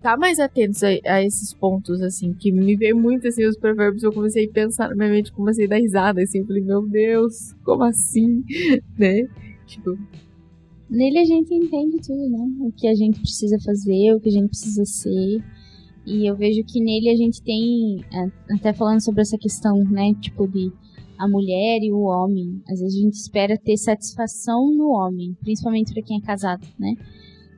tá mais atentos a, a, esses pontos, assim, que me veio muito, assim, os provérbios, eu comecei a pensar na minha mente, comecei a dar risada, assim, falei, meu Deus, como assim, né? Tipo... Nele a gente entende tudo, né? O que a gente precisa fazer, o que a gente precisa ser, e eu vejo que nele a gente tem, até falando sobre essa questão, né, tipo, de a mulher e o homem. Às vezes a gente espera ter satisfação no homem, principalmente para quem é casado, né?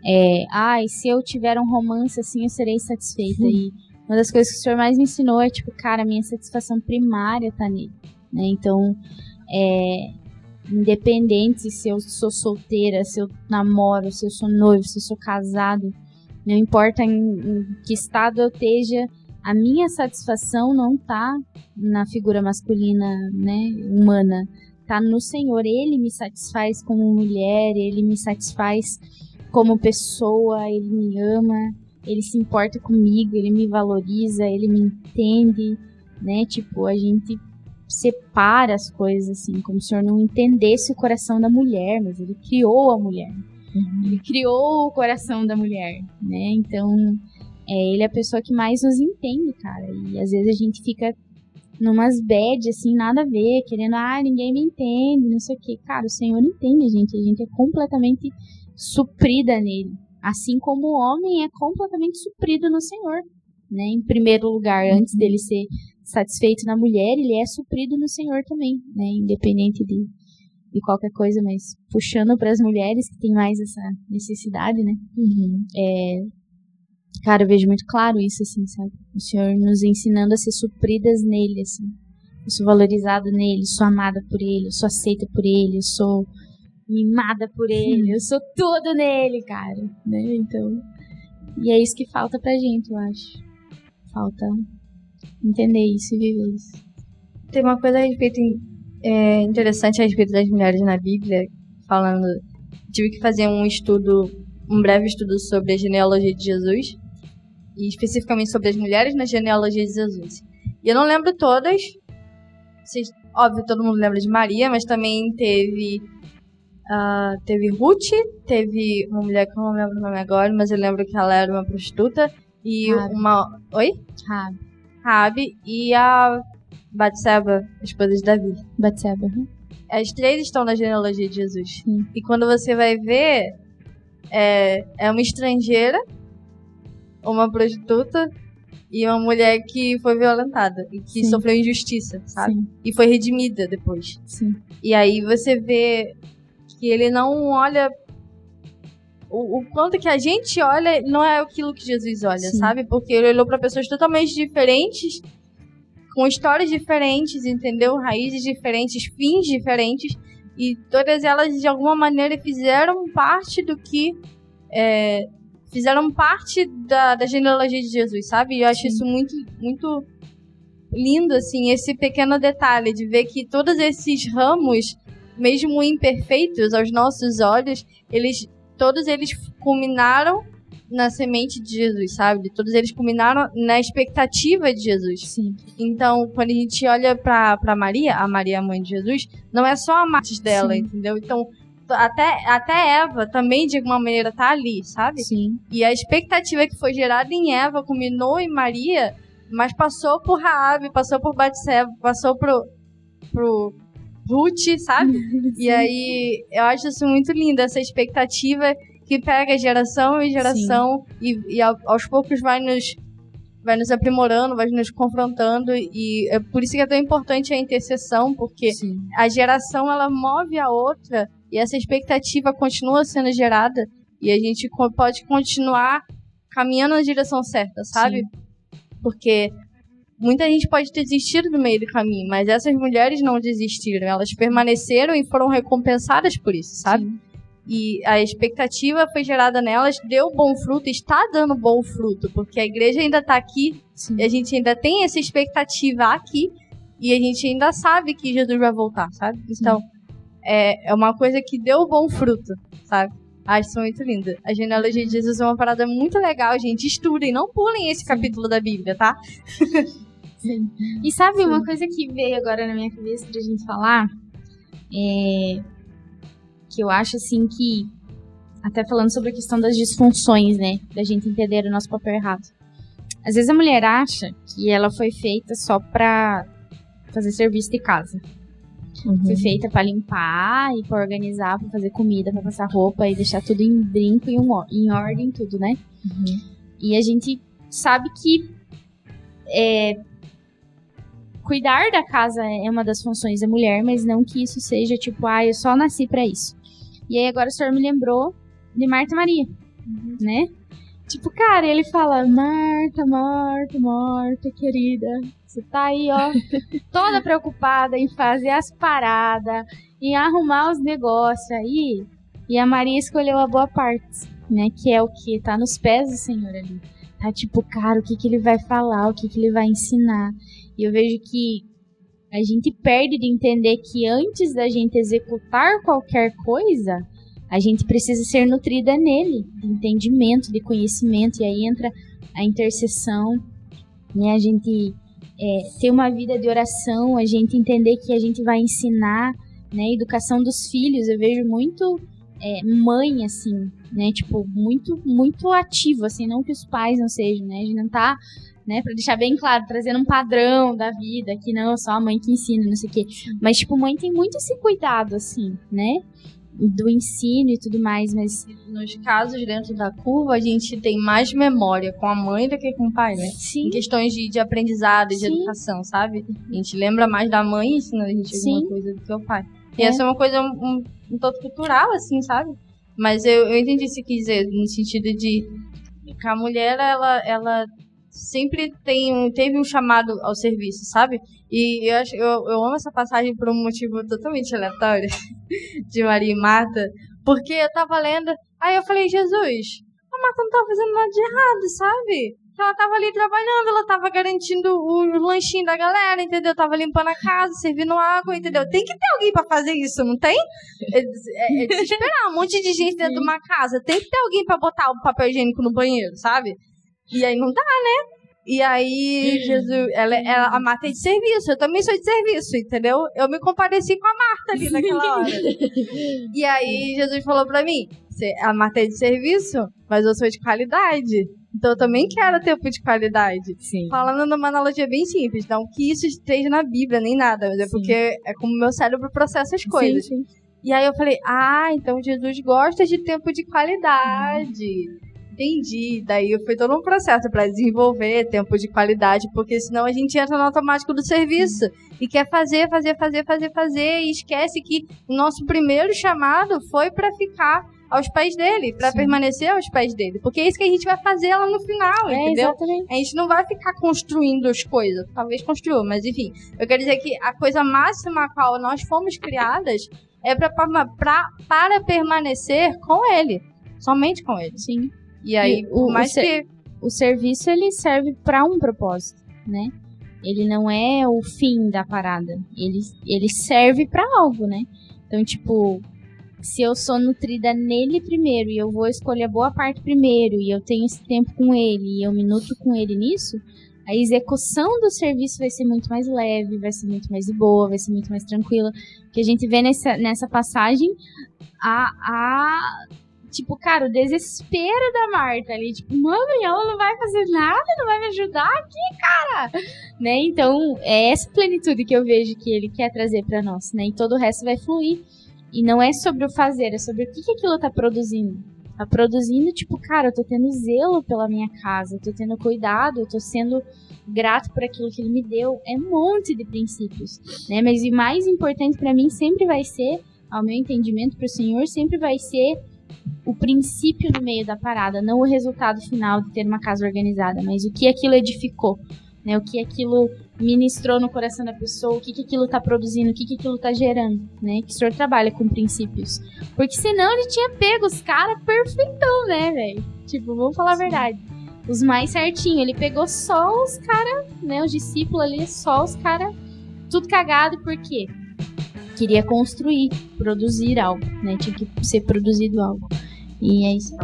É, ai, ah, se eu tiver um romance assim, eu serei satisfeita. E uma das coisas que o senhor mais me ensinou é, tipo, cara, minha satisfação primária tá nele, né? Então, é, independente se eu sou solteira, se eu namoro, se eu sou noivo, se eu sou casado, não importa em, em que estado eu esteja, a minha satisfação não tá na figura masculina, né, humana, tá no Senhor. Ele me satisfaz como mulher, ele me satisfaz como pessoa, ele me ama, ele se importa comigo, ele me valoriza, ele me entende, né? Tipo, a gente separa as coisas assim, como se o Senhor não entendesse o coração da mulher, mas ele criou a mulher. Uhum. Ele criou o coração da mulher, né? Então, é, ele é a pessoa que mais nos entende, cara. E às vezes a gente fica numas bad, assim, nada a ver, querendo, ah, ninguém me entende, não sei o que. Cara, o Senhor entende a gente, a gente é completamente suprida nele. Assim como o homem é completamente suprido no Senhor. Né? Em primeiro lugar, antes dele ser satisfeito na mulher, ele é suprido no Senhor também, né? Independente de, de qualquer coisa, mas puxando para as mulheres que têm mais essa necessidade, né? Uhum. É, cara, eu vejo muito claro isso, assim, sabe? O Senhor nos ensinando a ser supridas nele, assim. Eu sou valorizada nele, sou amada por ele, eu sou aceita por ele, eu sou mimada por ele, eu sou tudo nele, cara, né? Então, e é isso que falta pra gente, eu acho. Falta entender isso e viver isso. Tem uma coisa a respeito é, interessante a respeito das mulheres na Bíblia, falando. Tive que fazer um estudo, um breve estudo sobre a genealogia de Jesus, e especificamente sobre as mulheres na genealogia de Jesus. E eu não lembro todas, vocês, óbvio, todo mundo lembra de Maria, mas também teve. Uh, teve Ruth, teve uma mulher que eu não lembro o nome agora, mas eu lembro que ela era uma prostituta. E uma. Oi? Rabi. Rabi e a Batseba, esposa de Davi. Batseba. Uhum. As três estão na genealogia de Jesus. Sim. E quando você vai ver, é, é uma estrangeira, uma prostituta e uma mulher que foi violentada e que Sim. sofreu injustiça, sabe? Sim. E foi redimida depois. Sim. E aí você vê que ele não olha o, o quanto que a gente olha não é aquilo que Jesus olha, Sim. sabe? Porque ele olhou para pessoas totalmente diferentes, com histórias diferentes, entendeu? Raízes diferentes, fins diferentes, e todas elas de alguma maneira fizeram parte do que é, fizeram parte da, da genealogia de Jesus, sabe? E eu acho Sim. isso muito muito lindo assim, esse pequeno detalhe de ver que todos esses ramos mesmo imperfeitos aos nossos olhos, eles todos eles culminaram na semente de Jesus, sabe? Todos eles culminaram na expectativa de Jesus. Sim. Então, quando a gente olha pra Maria, a Maria, a mãe de Jesus, não é só a mãe dela, Sim. entendeu? Então, até, até Eva também, de alguma maneira, tá ali, sabe? Sim. E a expectativa que foi gerada em Eva culminou em Maria, mas passou por Raabe, passou por Batseba, passou pro, pro Ruth, sabe? e aí eu acho isso muito lindo, essa expectativa que pega geração e geração e, e, aos poucos vai nos vai nos aprimorando, vai nos confrontando e é por isso que é tão importante a intercessão, porque Sim. a geração ela move a outra e essa expectativa continua sendo gerada e a gente pode continuar caminhando na direção certa, sabe? Sim. Porque muita gente pode ter desistido no meio do caminho, mas essas mulheres não desistiram, elas permaneceram e foram recompensadas por isso, sabe? Sim. E a expectativa foi gerada nelas, deu bom fruto, está dando bom fruto, porque a igreja ainda está aqui, Sim. e a gente ainda tem essa expectativa aqui, e a gente ainda sabe que Jesus vai voltar, sabe? Então, é, é uma coisa que deu bom fruto, sabe? Acho isso muito lindo. A genealogia de Jesus é uma parada muito legal, gente. Estudem, não pulem esse capítulo da Bíblia, tá? Sim. E sabe Sim. uma coisa que veio agora na minha cabeça pra gente falar? É, que eu acho assim que. Até falando sobre a questão das disfunções, né? Da gente entender o nosso papel errado. Às vezes a mulher acha que ela foi feita só pra fazer serviço de casa. Uhum. Foi feita para limpar e para organizar, para fazer comida, para passar roupa e deixar tudo em brinco e em ordem, tudo, né? Uhum. E a gente sabe que é, cuidar da casa é uma das funções da mulher, mas não que isso seja tipo, ah, eu só nasci para isso. E aí agora o senhor me lembrou de Marta Maria, uhum. né? Tipo, cara, ele fala, Marta, Marta, Marta, querida, você tá aí, ó, toda preocupada em fazer as paradas, em arrumar os negócios aí. E a Maria escolheu a boa parte, né? Que é o que tá nos pés do Senhor ali. Tá tipo, cara, o que que ele vai falar, o que que ele vai ensinar. E eu vejo que a gente perde de entender que antes da gente executar qualquer coisa, a gente precisa ser nutrida nele, de entendimento, de conhecimento, e aí entra a intercessão, né? A gente é, ter uma vida de oração, a gente entender que a gente vai ensinar, né? Educação dos filhos, eu vejo muito é, mãe, assim, né? Tipo, muito, muito ativo, assim, não que os pais não sejam, né? A gente não tá, né, pra deixar bem claro, trazendo um padrão da vida, que não, só a mãe que ensina, não sei o quê. Mas, tipo, mãe tem muito esse cuidado, assim, né? Do ensino e tudo mais, mas nos casos dentro da curva a gente tem mais memória com a mãe do que com o pai, né? Sim. Em questões de, de aprendizado, de Sim. educação, sabe? A gente lembra mais da mãe ensinando a gente Sim. alguma coisa do que o pai. E É. essa é uma coisa um, um, um tanto cultural, assim, sabe? Mas eu, eu entendi se quis dizer, no sentido de que a mulher, ela, ela sempre tem um, teve um chamado ao serviço, sabe? E eu, acho, eu, eu amo essa passagem por um motivo totalmente aleatório de Maria e Marta, porque eu tava lendo, aí eu falei, Jesus, a Marta não tava fazendo nada de errado, sabe? Ela tava ali trabalhando, ela tava garantindo o lanchinho da galera, entendeu? Tava limpando a casa, servindo água, entendeu? Tem que ter alguém pra fazer isso, não tem? É, é, é desesperar um monte de gente dentro de uma casa. Tem que ter alguém pra botar o papel higiênico no banheiro, sabe? E aí não dá, né? E aí, Jesus, ela, ela, a Marta é de serviço, eu também sou de serviço, entendeu? Eu me compadeci com a Marta ali naquela hora. E aí, Jesus falou pra mim: "Cê- a Marta é de serviço, mas eu sou de qualidade. Então eu também quero tempo de qualidade. Sim. Falando numa analogia bem simples, não que isso esteja na Bíblia nem nada, mas é Sim. porque é como o meu cérebro processa as coisas. Sim, sim. E aí eu falei, ah, então Jesus gosta de tempo de qualidade. Entendi. Daí foi todo um processo pra desenvolver tempo de qualidade, porque senão a gente entra no automático do serviço e quer fazer, fazer, fazer, fazer, fazer e esquece que o nosso primeiro chamado foi pra ficar aos pés dele, pra Sim. permanecer aos pés dele, porque é isso que a gente vai fazer lá no final, é entendeu? exatamente. A gente não vai ficar construindo as coisas. Talvez construa, mas enfim. Eu quero dizer que a coisa máxima a qual nós fomos criadas é pra, pra- para permanecer com ele. Somente com ele. Sim. E aí, E o- mais o que. O serviço ele serve para um propósito, né? Ele não é o fim da parada. Ele, ele serve para algo, né? Então, tipo, se eu sou nutrida nele primeiro e eu vou escolher a boa parte primeiro e eu tenho esse tempo com ele e eu me nutro com ele nisso, a execução do serviço vai ser muito mais leve, vai ser muito mais de boa, vai ser muito mais tranquila. Que a gente vê nessa, nessa passagem a, a tipo, cara, o desespero da Marta ali, tipo, mano, ela não vai fazer nada, não vai me ajudar aqui, cara, né? Então, é essa plenitude que eu vejo que ele quer trazer pra nós, né? E todo o resto vai fluir. E não é sobre o fazer, é sobre o que, que aquilo tá produzindo. Tá produzindo, tipo, cara, eu tô tendo zelo pela minha casa, eu tô tendo cuidado, eu tô sendo grato por aquilo que ele me deu. É um monte de princípios, né? Mas o mais importante pra mim sempre vai ser, ao meu entendimento, pro Senhor, sempre vai ser o princípio no meio da parada, não o resultado final de ter uma casa organizada, mas o que aquilo edificou, né? O que aquilo ministrou no coração da pessoa, o que, que aquilo tá produzindo, o que, que aquilo tá gerando, né? Que o senhor trabalha com princípios. Porque senão ele tinha pego os caras perfeitão, né, velho? Tipo, vamos falar a verdade. Os mais certinho. Ele pegou só os caras, né? Os discípulos ali, só os caras, tudo cagado, por quê? Queria construir, produzir algo, né? Tinha que ser produzido algo. E é isso.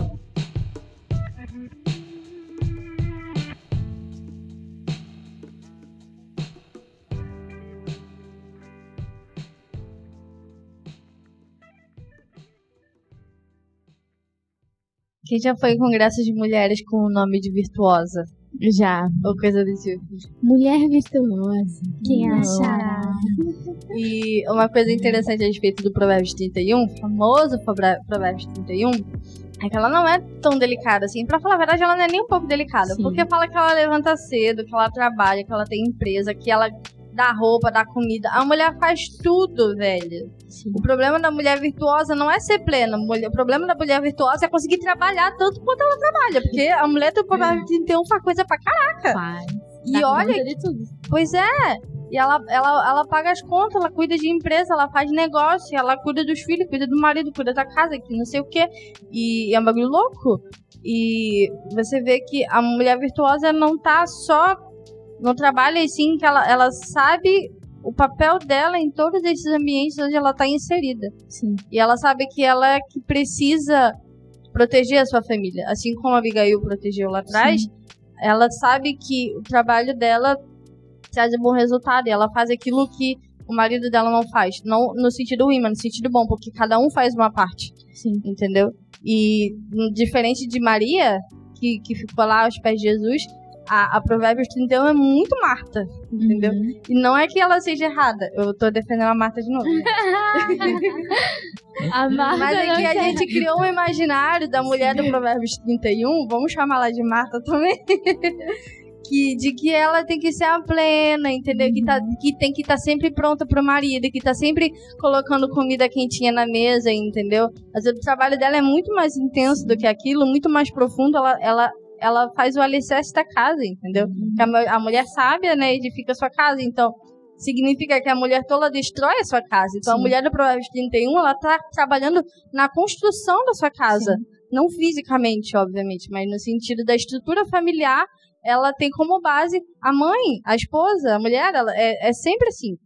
Quem já foi em congresso de mulheres com o nome de virtuosa? Já. Ou coisa do tipo. Mulher virtuosa. Quem Não. achará? E uma coisa interessante a respeito do Provérbios 31, famoso Provérbios 31, é que ela não é tão delicada assim. Pra falar a verdade, ela não é nem um pouco delicada. Sim. Porque fala que ela levanta cedo, que ela trabalha, que ela tem empresa, que ela dá roupa, dá comida. A mulher faz tudo, velho. Sim. O problema da mulher virtuosa não é ser plena. O problema da mulher virtuosa é conseguir trabalhar tanto quanto ela trabalha. Porque a mulher do Provérbios 31 faz coisa pra caralho. Faz. E olha de. Pois é. E ela, ela, ela paga as contas, ela cuida de empresa, ela faz negócio, ela cuida dos filhos, cuida do marido, cuida da casa, que não sei o quê. E é um bagulho louco. E você vê que a mulher virtuosa não tá só no trabalho, e sim que ela, ela sabe o papel dela em todos esses ambientes onde ela está inserida. Sim. E ela sabe que ela é que precisa proteger a sua família. Assim como a Abigail protegeu lá atrás, Sim. ela sabe que o trabalho dela traz um bom resultado. E ela faz aquilo que o marido dela não faz. Não no sentido ruim, mas no sentido bom, porque cada um faz uma parte. Sim. Entendeu? E diferente de Maria, que, que ficou lá aos pés de Jesus, a, a Provérbios 31 é muito Marta, entendeu? Uhum. E não é que ela seja errada. Eu tô defendendo a Marta de novo. Né? a Marta Mas é que a gente criou um imaginário da mulher do Provérbios 31, vamos chamar ela de Marta também. que, de que ela tem que ser a plena, entendeu? Uhum. Que, tá, uhum. que tem que estar tá sempre pronta pro marido, que tá sempre colocando comida quentinha na mesa, entendeu? Mas o trabalho dela é muito mais intenso do que aquilo, muito mais profundo. Ela, ela, ela faz o alicerce da casa, entendeu? Uhum. A, a, mulher sábia, né, edifica a sua casa. Então, significa que a mulher toda destrói a sua casa. Então, Sim. a mulher do Provérbios 31, ela tá trabalhando na construção da sua casa. Sim. Não fisicamente, obviamente, mas no sentido da estrutura familiar ela tem como base a mãe, a esposa, a mulher, ela é, é sempre assim.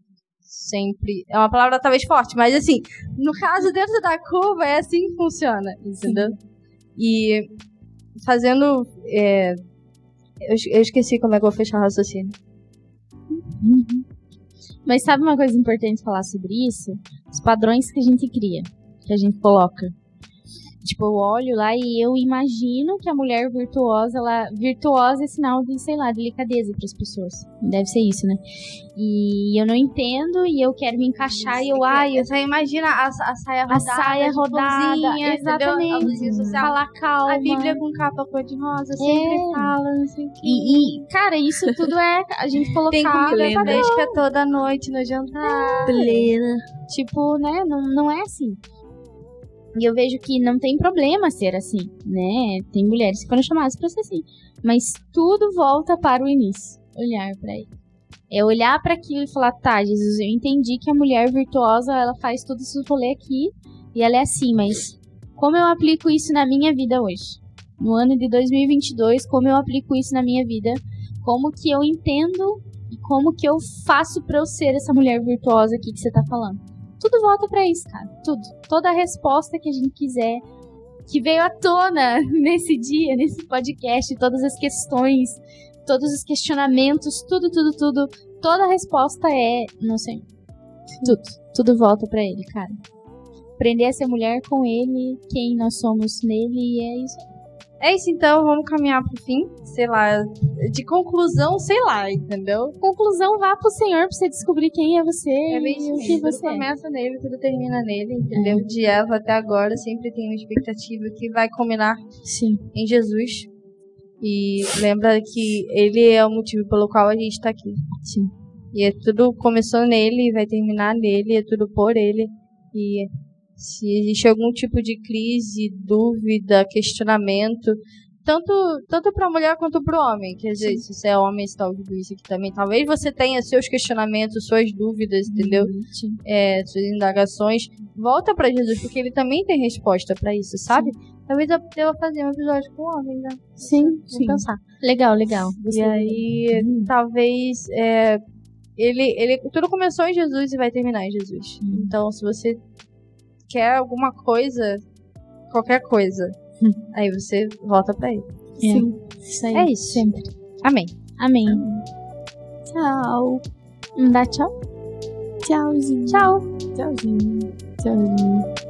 Sempre. É uma palavra talvez forte, mas assim, no caso dentro da curva é assim que funciona, entendeu? Sim. E fazendo. É, eu, eu, esqueci como é que eu vou fechar o raciocínio. Uhum. Mas sabe uma coisa importante falar sobre isso? Os padrões que a gente cria, que a gente coloca. Tipo, eu olho lá e eu imagino que a mulher virtuosa, ela. Virtuosa é sinal de, sei lá, delicadeza para as pessoas. Deve ser isso, né? E eu não entendo e eu quero me encaixar e eu, ai. Eu... Você imagina a, a saia rodada. A saia rodada. Cozinha, exatamente. Falar calma. A Bíblia com capa cor-de-rosa sempre é. fala, não sei o quê. E, e, cara, isso tudo é a gente colocar. Tem comida fresca toda noite no jantar. Plena. Tipo, né? Não, não é assim. E eu vejo que não tem problema ser assim, né? Tem mulheres que foram chamadas para ser assim. Mas tudo volta para o início. Olhar para ele. É olhar para aquilo e falar, tá, Jesus, eu entendi que a mulher virtuosa, ela faz todo esse rolê aqui e ela é assim, mas como eu aplico isso na minha vida hoje? No ano de 2022, como eu aplico isso na minha vida? Como que eu entendo e como que eu faço para eu ser essa mulher virtuosa aqui que você tá falando? Tudo volta para isso, cara. Tudo. Toda a resposta que a gente quiser, que veio à tona nesse dia, nesse podcast, todas as questões, todos os questionamentos, tudo, tudo, tudo. Toda a resposta é não sei. Tudo. Tudo volta para ele, cara. Aprender a ser mulher com ele, quem nós somos nele, e é isso é isso então, vamos caminhar pro fim, sei lá, de conclusão, sei lá, entendeu? Conclusão, vá pro Senhor pra você descobrir quem é você é bem e o que você tudo é. começa nele, tudo termina nele, entendeu? É. De Eva até agora sempre tem uma expectativa que vai culminar Sim. em Jesus. E lembra que ele é o motivo pelo qual a gente tá aqui. Sim. E é tudo começou nele e vai terminar nele, é tudo por ele. E se existe algum tipo de crise, dúvida, questionamento, tanto, tanto para a mulher quanto para o homem. Quer dizer, Sim. se você é homem, está ouvindo isso aqui também. Talvez você tenha seus questionamentos, suas dúvidas, entendeu? Uhum. É, suas indagações. Volta para Jesus, porque ele também tem resposta para isso, sabe? Sim. Talvez eu deva fazer um episódio com o homem, né? Sim, Vou sim. pensar. Legal, legal. Você e aí, uhum. talvez. É, ele, ele, tudo começou em Jesus e vai terminar em Jesus. Uhum. Então, se você quer alguma coisa, qualquer coisa, aí você volta pra ele. É. Sim. Isso aí. É isso. Sempre. Amém. Amém. Amém. Tchau. Não dá tchau? Tchauzinho. Tchau. Tchauzinho. Tchauzinho.